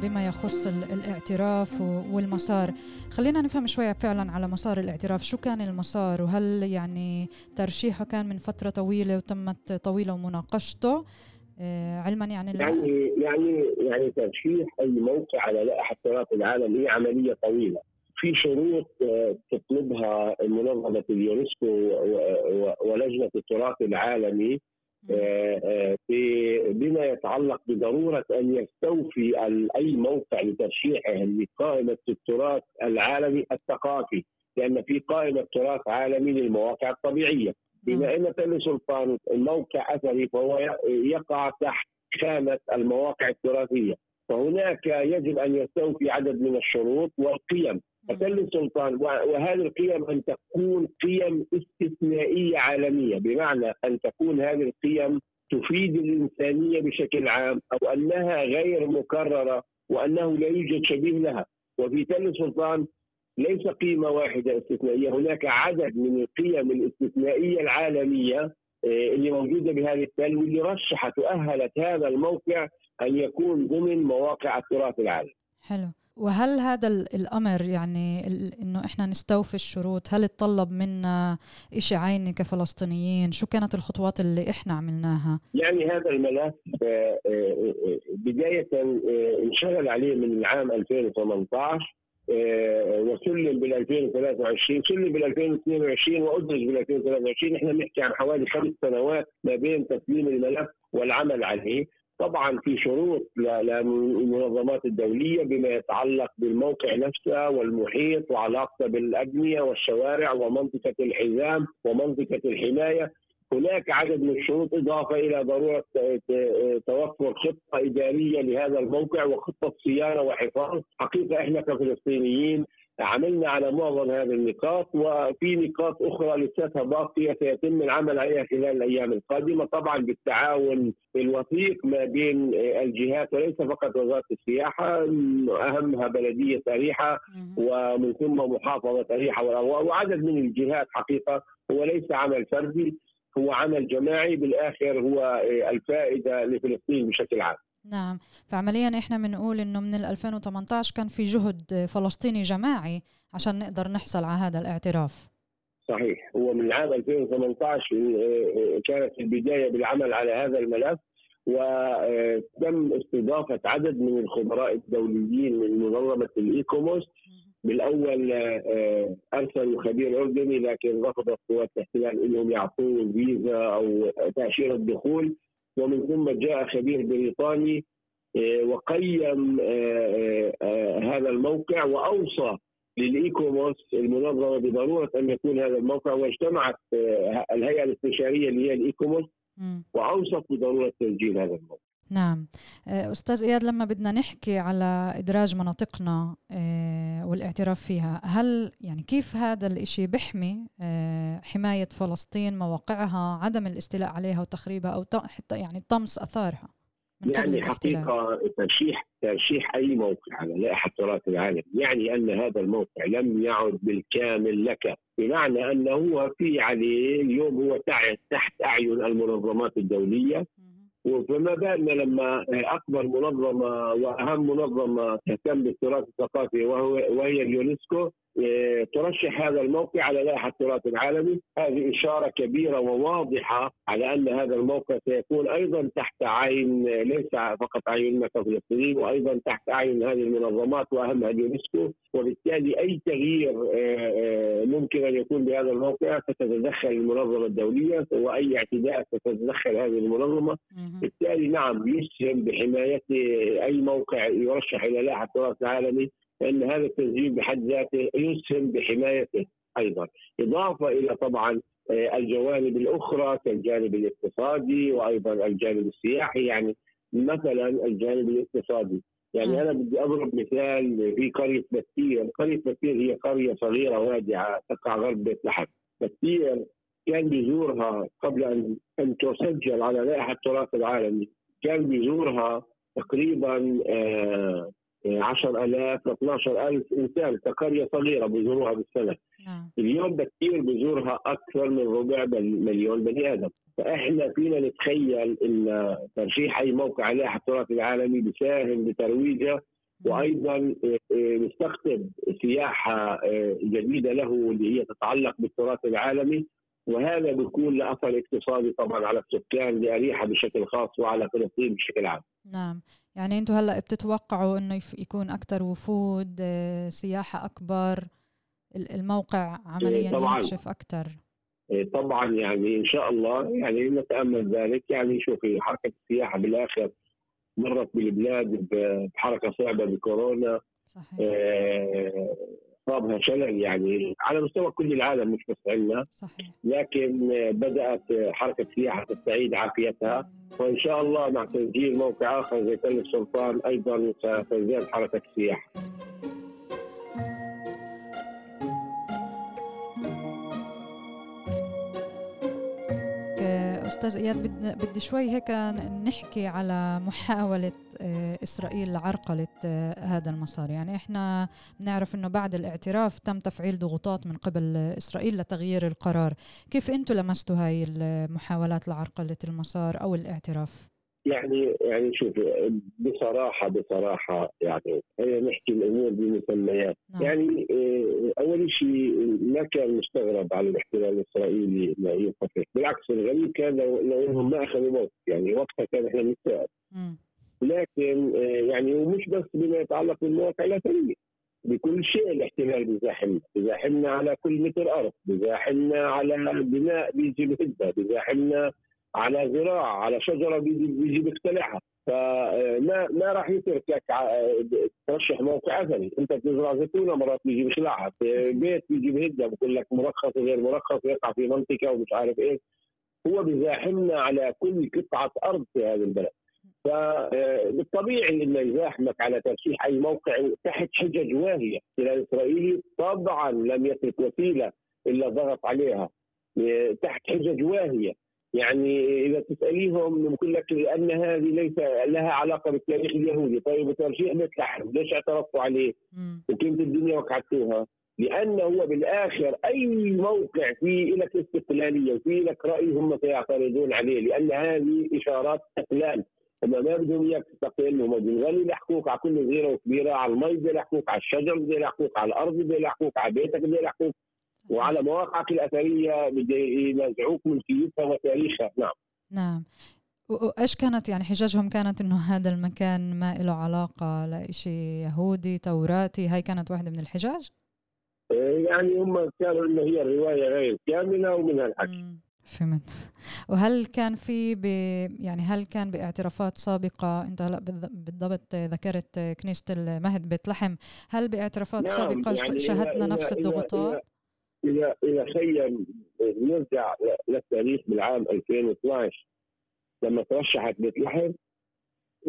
[SPEAKER 3] بما يخص الاعتراف والمسار خلينا نفهم شوي فعلا على مسار الاعتراف. شو كان المسار؟ وهل يعني ترشيحه كان من فترة طويلة وتمت طويلة ومناقشته؟ آه، علما يعني
[SPEAKER 4] يعني يعني يعني ترشيح أي موقع على لائحه التراث العالمي هي عملية طويلة. في شروط آه، تطلبها منظمه اليونسكو ولجنة التراث العالمي بما يتعلق بضرورة أن يستوفي أي موقع لترشيحه لقائمة التراث العالمي الثقافي لأن في قائمة تراث عالمي للمواقع الطبيعية. بما أن تل سلطان موقع أثري فهو يقع تحت خانة المواقع التراثية فهناك يجب أن يستوفي عدد من الشروط والقيم. فتل السلطان وهذه القيم أن تكون قيم استثنائية عالمية بمعنى أن تكون هذه القيم تفيد الإنسانية بشكل عام أو أنها غير مكررة وأنه لا يوجد شبيه لها وفي تل السلطان ليس قيمة واحدة استثنائية هناك عدد من القيم الاستثنائية العالمية آه، اللي موجودة بهذه التل واللي رشحت وأهلت هذا الموقع أن يكون ضمن مواقع التراث العالمي.
[SPEAKER 3] حلو. وهل هذا الأمر يعني إنه إحنا نستوفي الشروط؟ هل تطلب منا شيء عيني كفلسطينيين؟ شو كانت الخطوات اللي إحنا عملناها؟
[SPEAKER 4] يعني هذا الملف آه، آه، آه، بداية انشغل عليه من العام 2018 وسلم بال 2023 سلم بال 2022 وادرج بال 2023 إحنا بنحكي عن حوالي خمس سنوات ما بين تسليم الملف والعمل عليه. طبعا في شروط للمنظمات الدولية بما يتعلق بالموقع نفسه والمحيط وعلاقته بالأبنية والشوارع ومنطقة الحزام ومنطقة الحماية. هناك عدد من الشروط إضافة إلى ضرورة توفر خطة إدارية لهذا الموقع وخطة صيانة وحفاظ، حقيقة إحنا كفلسطينيين عملنا على معظم هذه النقاط وفي نقاط أخرى لساتها باقية سيتم العمل عليها خلال الأيام القادمة. طبعا بالتعاون الوثيق ما بين الجهات وليس فقط وزارة السياحة أهمها بلدية أريحة ومن ثم محافظة أريحة. وعدد من الجهات حقيقة هو ليس عمل فردي هو عمل جماعي بالآخر هو الفائدة لفلسطين بشكل عام.
[SPEAKER 3] نعم. فعمليا إحنا بنقول إنه من 2018 كان في جهد فلسطيني جماعي عشان نقدر نحصل على هذا الاعتراف.
[SPEAKER 4] صحيح. هو من عام 2018 آه، كانت البداية بالعمل على هذا الملف وتم استضافة عدد من الخبراء الدوليين من منظمة الإيكوموس. بالأول آه، ارسلوا خبير أردني لكن رفضت قوات الاحتلال إنهم يعطوه فيزا أو تأشيرة دخول. ومن ثم جاء خبير بريطاني آه، وقيم آه، آه، هذا الموقع وأوصى للإيكوموس المنظمة بضرورة أن يكون هذا الموقع واجتمعت الهيئة الاستشارية اللي هي الإيكوموس وأوصت بضرورة تسجيل هذا الموقع.
[SPEAKER 3] نعم. أستاذ إياد لما بدنا نحكي على إدراج مناطقنا والاعتراف فيها هل يعني كيف هذا الإشي بيحمي حماية فلسطين مواقعها عدم الاستيلاء عليها وتخريبها أو حتى يعني طمس آثارها؟
[SPEAKER 4] من قبل يعني حقيقة ترشيح ترشيح أي موقع على لائحة التراث العالمي يعني أن هذا الموقع لم يعد بالكامل لك بمعنى أنه هو في عليه اليوم هو تحت أعين المنظمات الدولية وفما بالنا لما أكبر منظمة وأهم منظمة تهتم بالتراث الثقافي وهو وهي اليونسكو ترشح هذا الموقع على لائحة التراث العالمي، هذه إشارة كبيرة وواضحة على أن هذا الموقع سيكون أيضا تحت عين ليس فقط عيوننا كفلسطينيين وأيضا تحت عين هذه المنظمات واهمها اليونسكو، وبالتالي أي تغيير إيه، إيه، ممكن أن يكون بهذا الموقع ستتدخل المنظمة الدولية وأي اعتداء ستتدخل هذه المنظمة، بالتالي نعم يسهم بحماية أي موقع يرشح إلى لائحة التراث العالمي. فإن هذا التسجيل بحد ذاته يسهم بحمايته أيضا، إضافة إلى طبعا آه، الجوانب الأخرى كالجانب الاقتصادي وأيضا الجانب السياحي. يعني مثلا الجانب الاقتصادي. يعني. أنا بدي أضرب مثال في قرية بتير، قرية بتير هي قرية صغيرة وادعة تقع غرب بيت لحم، بتير كان بيزورها قبل أن أن تسجل على لائحة التراث العالمي، كان بيزورها تقريبا آه، 10000 ل 12000 إنسان كقرية صغيرة بيزوروها بالسنة،
[SPEAKER 3] نعم.
[SPEAKER 4] اليوم بكثير بزورها أكثر من ربع مليون بني آدم. فإحنا فينا نتخيل إن ترشيح أي موقع لائحه التراث العالمي بيساهم بترويجه وأيضا آه، آه، نستقطب سياحة آه، جديدة له اللي هي تتعلق بالتراث العالمي. وهذا بيكون له اثر اقتصادي طبعا على السكان لأريحة بشكل خاص وعلى فلسطين بشكل عام.
[SPEAKER 3] نعم. يعني أنتم هلأ بتتوقعوا إنه يكون أكثر وفود آه، سياحة أكبر ال- الموقع عمليا
[SPEAKER 4] طبعاً.
[SPEAKER 3] ينكشف أكثر
[SPEAKER 4] إيه طبعا يعني إن شاء الله يعني نتأمل ذلك. يعني شوفي حركة السياحة بالآخر مرت بالبلاد بحركة صعبة بكورونا.
[SPEAKER 3] صحيح.
[SPEAKER 4] آه، صابها شلل يعني على مستوى كل العالم مش بس عندنا. لكن بدأت حركة السياحه تستعيد عافيتها. وإن شاء الله مع تسجيل موقع آخر زي تل السلطان أيضا ستزداد حركة السياحه.
[SPEAKER 3] أستاذ إياد بدي شوي هيك نحكي على محاولة آه، إسرائيل لعرقله آه، هذا المسار. يعني إحنا بنعرف إنه بعد الاعتراف تم تفعيل ضغوطات من قبل إسرائيل لتغيير القرار. كيف أنتم لمستوا هاي المحاولات لعرقلة المسار أو الاعتراف؟
[SPEAKER 4] يعني يعني شوف بصراحة بصراحة يعني خلينا نحكي الأمور بمسميات.
[SPEAKER 3] نعم.
[SPEAKER 4] يعني آه، أول شيء ما كان مستغرب على الاحتلال الإسرائيلي انه ينفتح بالعكس الغريب كان لو لو إنهم ما أخذوا موقف يعني وقتها كان إحنا
[SPEAKER 3] مم.
[SPEAKER 4] لكن آه، يعني ومش بس بما يتعلق بالمواقع الأثرية. بكل شيء الاحتلال بيزاحمنا بيزاحمنا على كل متر أرض. بيزاحمنا على بناء بيجي بهدها بيزاحمنا على زراعة على شجرة بيجي بيقتلعها فما ما راح يتركك ع- ترشح موقع أثري. أنت بتزرع زيتونة مرات بيجي بيخلعها بيت بيجي بهدها بقول لك مرخص وغير مرخص يقع في منطقة ومش عارف إيش هو بيزاحمنا على كل قطعة أرض في هذا البلد. فبالطبيعي إنه يزاحمك على ترشيح أي موقع تحت حجج واهية، الاسرائيلي طبعا لم يترك وسيلة إلا ضغط عليها تحت حجج واهية، يعني إذا تسأليهم بقول لك لأن هذه ليس لها علاقة بالتاريخ اليهودي، طيب ترشيح بيت لحم ليش اعترضتوا عليه؟ وكنت الدنيا وقعتوها؟ لأنه هو بالآخر أي موقع فيه لك استقلالية وفيه لك رأي هم سيعترضون عليه لأن هذه إشارات استقلال. هم ما بدهم إياك تستقل هم بدهم يظلوا يلحقوك على كل صغيره وكبيرة على المي بده يلحقوك على الشجر بده يلحقوك على الأرض بده يلحقوك على بيتك بده يلحقوك. وعلى مواقعك الأثرية بده ينزعوك ملكيتها وتاريخها. نعم.
[SPEAKER 3] نعم. وايش كانت يعني حججهم؟ كانت إنه هذا المكان ما له علاقة لإشي يهودي توراتي هاي كانت واحدة من الحجاج؟
[SPEAKER 4] يعني هم كانوا إنه هي الروايه غير كاملة ومنها الحكي.
[SPEAKER 3] فهمت. وهل كان في ب... يعني هل كان باعترافات سابقة؟ أنت هلا بالض- بالضبط ذكرت كنيسة المهد بيت لحم. هل باعترافات
[SPEAKER 4] نعم،
[SPEAKER 3] سابقة
[SPEAKER 4] يعني
[SPEAKER 3] شهدنا نفس الضغوطات؟
[SPEAKER 4] إلى إلى خيم نرجع للتاريخ بالعام 2012 لما ترشحت بيت لحم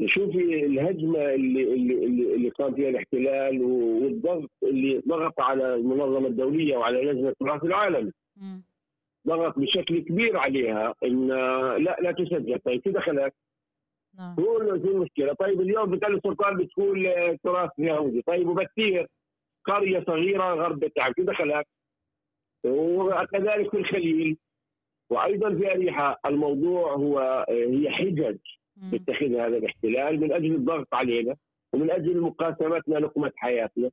[SPEAKER 4] شوفي الهجمة اللي اللي اللي, اللي قام فيها الاحتلال والضغط اللي ضغط على المنظمة الدولية وعلى لجنة التراث العالمي
[SPEAKER 3] مم.
[SPEAKER 4] ضغط بشكل كبير عليها إن لا لا تسجل طيب شو دخلك؟
[SPEAKER 3] نعم
[SPEAKER 4] هو شو المشكلة؟ طيب اليوم بتل السلطان بتقول تراث يهودي طيب وبتير قرية صغيرة غرب لحم شو دخلك؟ وكذلك في الخليل وأيضا في أريحة الموضوع هو آه، هي حجج
[SPEAKER 3] مم.
[SPEAKER 4] بيتخذها هذا الاحتلال من أجل الضغط علينا ومن أجل مقاسمتنا لقمة حياتنا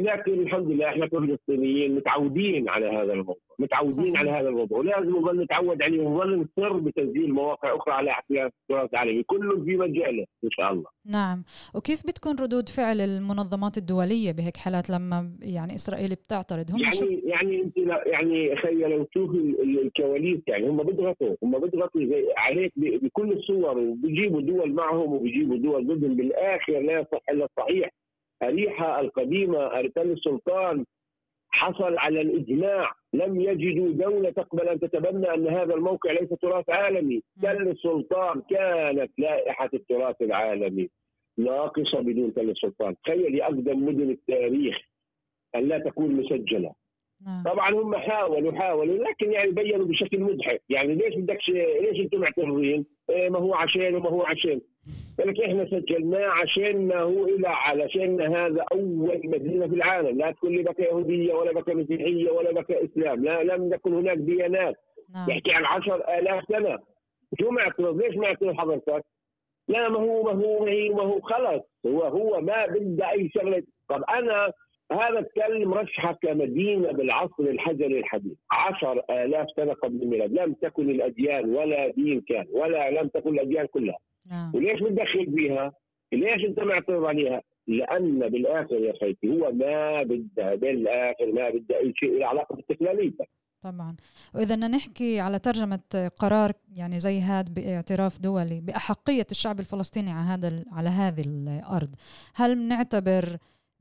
[SPEAKER 4] لكن الحمد لله إحنا كفلسطينيين متعودين على هذا الموضوع، متعودين
[SPEAKER 3] صحيح.
[SPEAKER 4] على هذا الموضوع، ولازم نظل نتعود عليه ونظل نصر بتسجيل مواقع أخرى على احتلال التراث العالمي، كل في مجاله إن شاء الله.
[SPEAKER 3] نعم وكيف بتكون ردود فعل المنظمات الدولية بهيك حالات لما يعني إسرائيل بتعترض هم شو
[SPEAKER 4] يعني يعني أنت يعني خيي لو ال- الكواليس يعني هم بيضغطوا هم بيضغطوا عليك بكل الصور وبيجيبوا دول معهم وبيجيبوا دول ضدهم بالآخر لا يصح إلا الصحيح أريحة القديمة أرتل السلطان حصل على الإجماع لم يجدوا دولة تقبل أن تتبنى أن هذا الموقع ليس تراث عالمي. تل السلطان كانت لائحة التراث العالمي ناقصة بدون تل السلطان تخيلي أقدم مدن التاريخ أن لا تكون مسجلة.
[SPEAKER 3] نعم.
[SPEAKER 4] طبعا هم حاولوا حاولوا لكن يعني بينوا بشكل مضحك. يعني ليش بدك ليش أنتم معترضين؟ إيه ما هو عشان وما هو عشان. لك إحنا سجلناه عشان هو إلى علشان هذا أول مدينة في العالم. لا تكون لي بك يهودية ولا بك مسيحية ولا بك إسلام. لا لم يكن هناك ديانات.
[SPEAKER 3] نعم.
[SPEAKER 4] يحكي عن عشر آلاف سنة. شو معترض ليش معترض حضرتك؟ لا ما هو ما هو ما هو, ما هو خلص هو هو ما بده أي شغلة. طب أنا هذا التل مرشحة كمدينة بالعصر الحجري الحديث. عشر آلاف سنة قبل الميلاد. لم تكن الأديان ولا دين كان ولا لم تكن الأديان كلها.
[SPEAKER 3] نعم
[SPEAKER 4] وليش بتدخل فيها؟ ليش أنت معترض عليها؟ لأن بالآخر يا خيتي هو ما بدها بالاخر ما بدها أي شيء له علاقة باستقلاليتها
[SPEAKER 3] طبعا وإذا بدنا نحكي على ترجمة قرار يعني زي هذا باعتراف دولي بأحقية الشعب الفلسطيني على هذا على هذه الأرض هل بنعتبر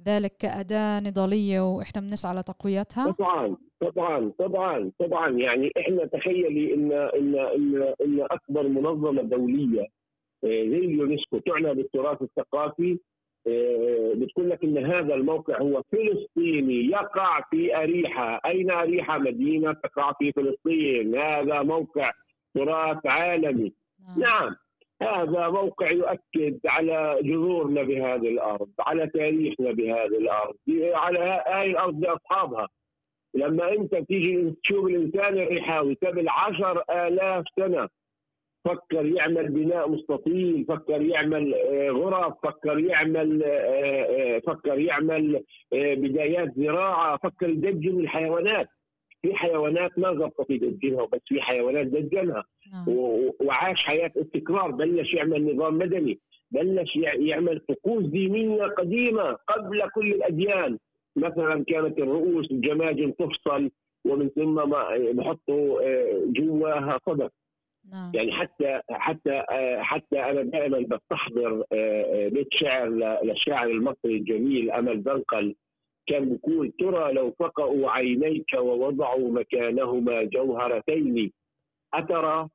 [SPEAKER 3] ذلك كأداة نضالية وإحنا بنسعى لتقويتها؟
[SPEAKER 4] طبعا طبعا طبعا طبعا يعني إحنا تخيلي إن إن, إن أكبر منظمة دولية آه، زي اليونسكو تعنى بالتراث الثقافي. آه، بتقول لك إن هذا الموقع هو فلسطيني يقع في أريحة، أين أريحة؟ مدينة تقع في فلسطين، هذا موقع تراث عالمي، نعم. هذا موقع يؤكد على جذورنا بهذه الأرض، على تاريخنا بهذه الأرض، على هاي الأرض لاصحابها. لما أنت تيجي تشوف الإنسان الرحاوي قبل عشر آلاف سنة فكر يعمل بناء مستطيل فكر يعمل آه، غرف فكر يعمل آه، آه، فكر يعمل بدايات زراعة فكر يدجن الحيوانات. في حيوانات ما زبطت يدجنها بس في حيوانات دجنها.
[SPEAKER 3] نعم.
[SPEAKER 4] وعاش حياة استقرار بلش يعمل نظام مدني بلش يع- يعمل طقوس دينية قديمة قبل كل الأديان. مثلا كانت الرؤوس الجماجم تفصل ومن ثم ما بحطوا جواها صدف.
[SPEAKER 3] نعم.
[SPEAKER 4] يعني حتى حتى حتى أنا دائما بستحضر آه، آه، بيت شعر للشاعر المصري الجميل أمل بنقل كان بيقول ترى لو فقأوا عينيك ووضعوا مكانهما جوهرتين أترى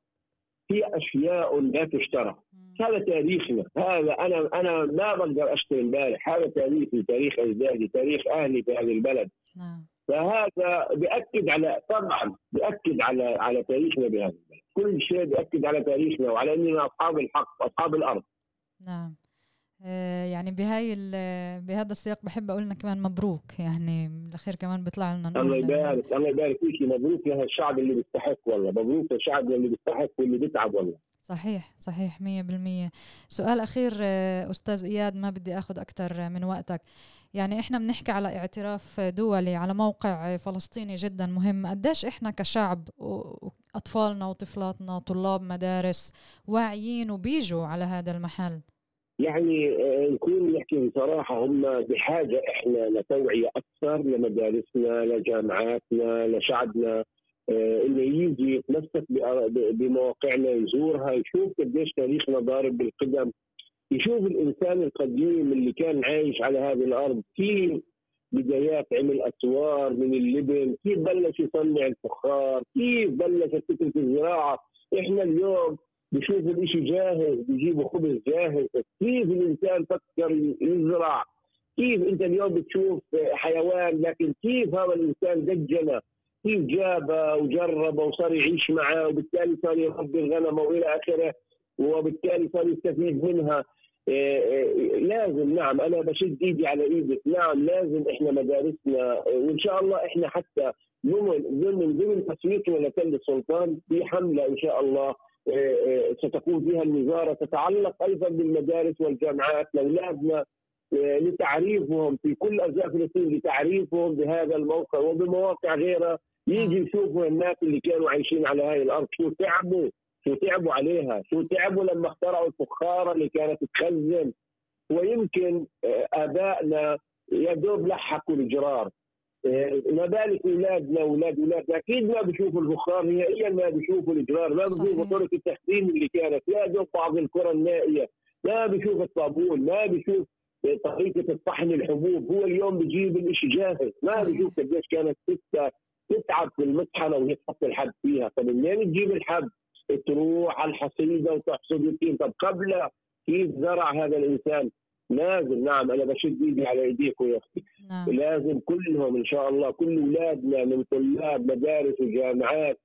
[SPEAKER 4] في أشياء لا تشترى. هذا تاريخنا. هذا أنا أنا ما بقدر أشتري امبارح. هذا تاريخي تاريخ أجدادي تاريخ أهلي في هذه البلد.
[SPEAKER 3] نعم.
[SPEAKER 4] فهذا بيأكد على طبعا بيأكد على على تاريخنا بهذا البلد، كل شيء بيأكد على تاريخنا وعلى أننا أصحاب الحق، أصحاب الأرض.
[SPEAKER 3] نعم. آه، يعني بهاي بهذا السياق بحب أقول لنا كمان مبروك. يعني بالأخير كمان بيطلع لنا
[SPEAKER 4] الله يبارك الله يبارك فيك مبروك لهالشعب اللي بيستحق والله، مبروك للشعب اللي بيستحق واللي بيتعب والله.
[SPEAKER 3] صحيح صحيح مية بالمية. سؤال أخير آه، أستاذ إياد ما بدي أخذ أكتر من وقتك. يعني إحنا بنحكي على اعتراف دولي على موقع فلسطيني جدا مهم. قديش إحنا كشعب وأطفالنا وطفلاتنا طلاب مدارس واعيين وبيجوا على هذا المحل؟
[SPEAKER 4] يعني آه، نكون نحكي بصراحة هم بحاجة إحنا لتوعية أكثر لمدارسنا لجامعاتنا لشعبنا. إنه يجي يتمسك بمواقعنا يزورها يشوف قديش تاريخنا ضارب بالقدم يشوف الإنسان القديم اللي كان عايش على هذه الأرض كيف بدايات عمل اسوار من اللبن، كيف بلش يصنع الفخار، كيف بلشت فكرة الزراعة، إحنا اليوم بشوف الإشي جاهز بيجيبوا خبز جاهز كيف الإنسان فكر يزرع كيف أنت اليوم بتشوف حيوان لكن كيف هذا الإنسان دجنه كيف جابه وجربه وصار يعيش معه وبالتالي صار يربي الغنم وإلى آخره وبالتالي صار يستفيد منها. إيه إيه لازم نعم أنا بشد إيدي على إيدك نعم لازم إحنا مدارسنا وإن شاء الله إحنا حتى ضمن ضمن ضمن تسويقنا لتل السلطان في حملة إن شاء الله إيه ستكون فيها الوزارة. تتعلق أيضا بالمدارس والجامعات. لاولادنا لتعريفهم في كل اجزاء فلسطين لتعريفهم بهذا الموقع وبمواقع غيرها يجي يشوفوا الناس اللي كانوا عايشين على هاي الأرض شو تعبوا شو تعبوا عليها شو تعبوا لما اخترعوا الفخاره اللي كانت تخزن. ويمكن آبائنا يا دوب لحقوا الجرار. ما بالك اولادنا أولاد اولادنا أكيد ما بيشوفوا الفخار نهائيا ما بيشوفوا الجرار. ما بيشوفوا طرق التخزين اللي كانت. يا دوب بعض الكرة النائية. ما بيشوف الطابون ما بيشوف طريقة الطحن الحبوب. هو اليوم بيجيب الشيء جاهز ما بيشوف قديش كانت ستة تتعب في المطحنة وهي تحط الحب فيها. طب منين تجيب الحب؟ تروح على الحصيدة وتحصد التين طب قبل كيف زرع هذا الإنسان؟ لازم نعم أنا بشد إيدي على إيديكم يا أختي.
[SPEAKER 3] نعم.
[SPEAKER 4] لازم كلهم إن شاء الله كل أولادنا من طلاب مدارس وجامعات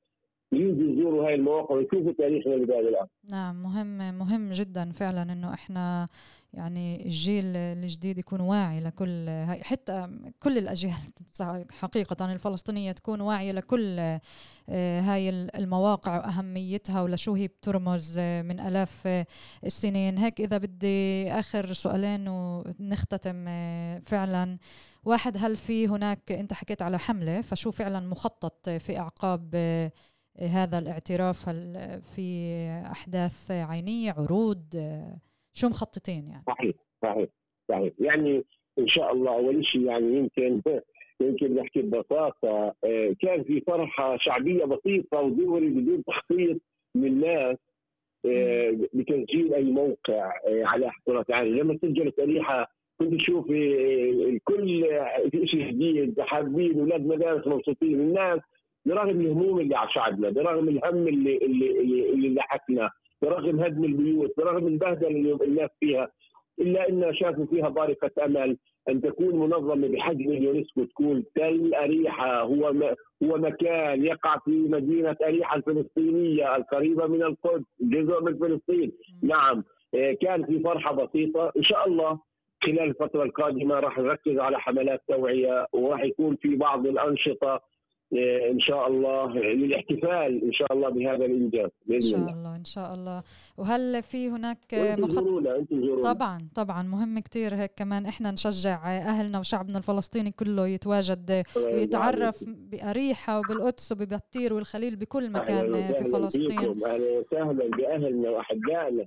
[SPEAKER 4] يجوا يزوروا هاي المواقع ويشوفوا تاريخنا لبلاد الأرض
[SPEAKER 3] نعم مهم مهم جدا فعلا إنه إحنا يعني الجيل الجديد يكون واعي لكل هاي حتى كل الأجيال [laughs] حقيقة الفلسطينية تكون واعية لكل آه، هاي المواقع وأهميتها ولشو هي بترمز من آلاف السنين. هيك إذا بدي آخر سؤالين ونختتم آه، فعلا. واحد هل في هناك أنت حكيت على حملة فشو فعلا مخطط في أعقاب آه، هذا الاعتراف؟ في أحداث عينية عروض شو مخططين يعني؟
[SPEAKER 4] صحيح صحيح صحيح. يعني إن شاء الله أول شيء يعني يمكن [laughs] يمكن نحكي ببساطة. آه، كان في فرحة شعبية بسيطة ودوري بدون تخطيط من الناس آه، بتسجيل أي موقع آه، على احتراف يعني لما سجلت أريحة كنت تشوف الكل في شيء جديد حابين أولاد مدارس مبسوطين. الناس برغم الهموم اللي على شعبنا برغم الهم اللي اللي اللي, اللي لحقنا برغم هدم البيوت برغم البهدلة اللي الناس فيها إلا إن شافوا فيها بارقه أمل أن تكون منظمة بحجم اليونسكو تكون تل أريحة هو هو مكان يقع في مدينة أريحة الفلسطينية القريبة من القدس جزء من فلسطين. نعم آه، كان في فرحة بسيطة. إن شاء الله خلال الفترة القادمة راح نركز على حملات توعية وراح يكون في بعض الأنشطة إيه، إن شاء الله للاحتفال إن شاء الله بهذا الإنجاز
[SPEAKER 3] بإذن إن شاء الله. إن شاء الله. وهل في هناك
[SPEAKER 4] مخط...
[SPEAKER 3] طبعا طبعا مهم كثير هيك كمان إحنا نشجع أهلنا وشعبنا الفلسطيني كله يتواجد ويتعرف بأريحة وبالقدس وببطير والخليل بكل مكان في فلسطين.
[SPEAKER 4] أهلا وسهلا بأهلنا وأحبائنا.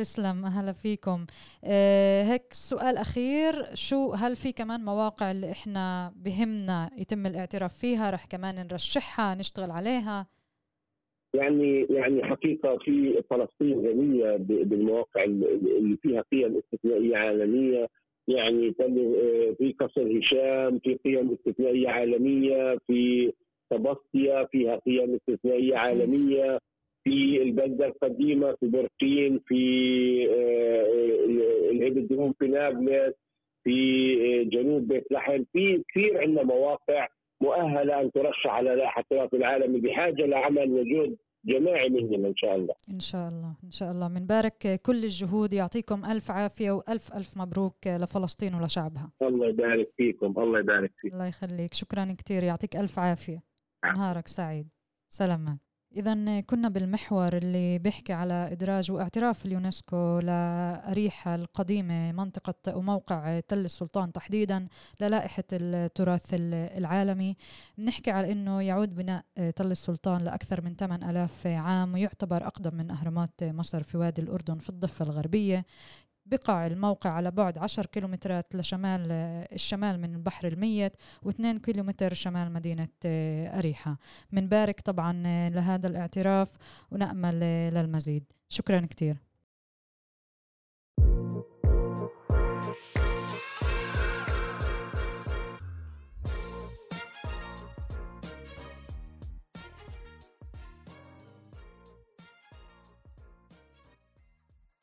[SPEAKER 3] تسلم أهلا فيكم. أه هيك سؤال أخير شو هل في كمان مواقع اللي إحنا بهمنا يتم الاعتراف فيها رح كمان نرشحها نشتغل عليها؟
[SPEAKER 4] يعني يعني حقيقة في فلسطين غنية بالمواقع اللي فيها قيم استثنائية عالمية. يعني آه، في قصر هشام في قيم استثنائية عالمية في تبسطية فيها قيم استثنائية عالمية. في البلدة القديمة في برقين في آه، الهيد الدهون في نابلس في آه، جنوب بيت لحم. في كثير عندنا مواقع مؤهلة أن ترشح على لائحة التراث العالمي بحاجة لعمل وجود جماعي مننا إن شاء الله.
[SPEAKER 3] إن شاء الله إن شاء الله. بنبارك كل الجهود يعطيكم ألف عافية وألف ألف مبروك لفلسطين ولشعبها.
[SPEAKER 4] الله يبارك فيكم الله يبارك فيكم.
[SPEAKER 3] الله يخليك. شكرا كثير يعطيك ألف عافية. نهارك سعيد. سلامات. إذا كنا بالمحور اللي بيحكي على إدراج واعتراف اليونسكو لأريحة القديمة منطقة وموقع تل السلطان تحديدا للائحة التراث العالمي. بنحكي على أنه يعود بناء تل السلطان لأكثر من 8000 عام ويعتبر أقدم من أهرامات مصر في وادي الأردن في الضفة الغربية. بقع الموقع على بعد 10 كيلومترات لشمال الشمال من البحر الميت و2 كيلومتر شمال مدينة أريحة. بارك طبعا لهذا الاعتراف ونأمل للمزيد. شكرا كثير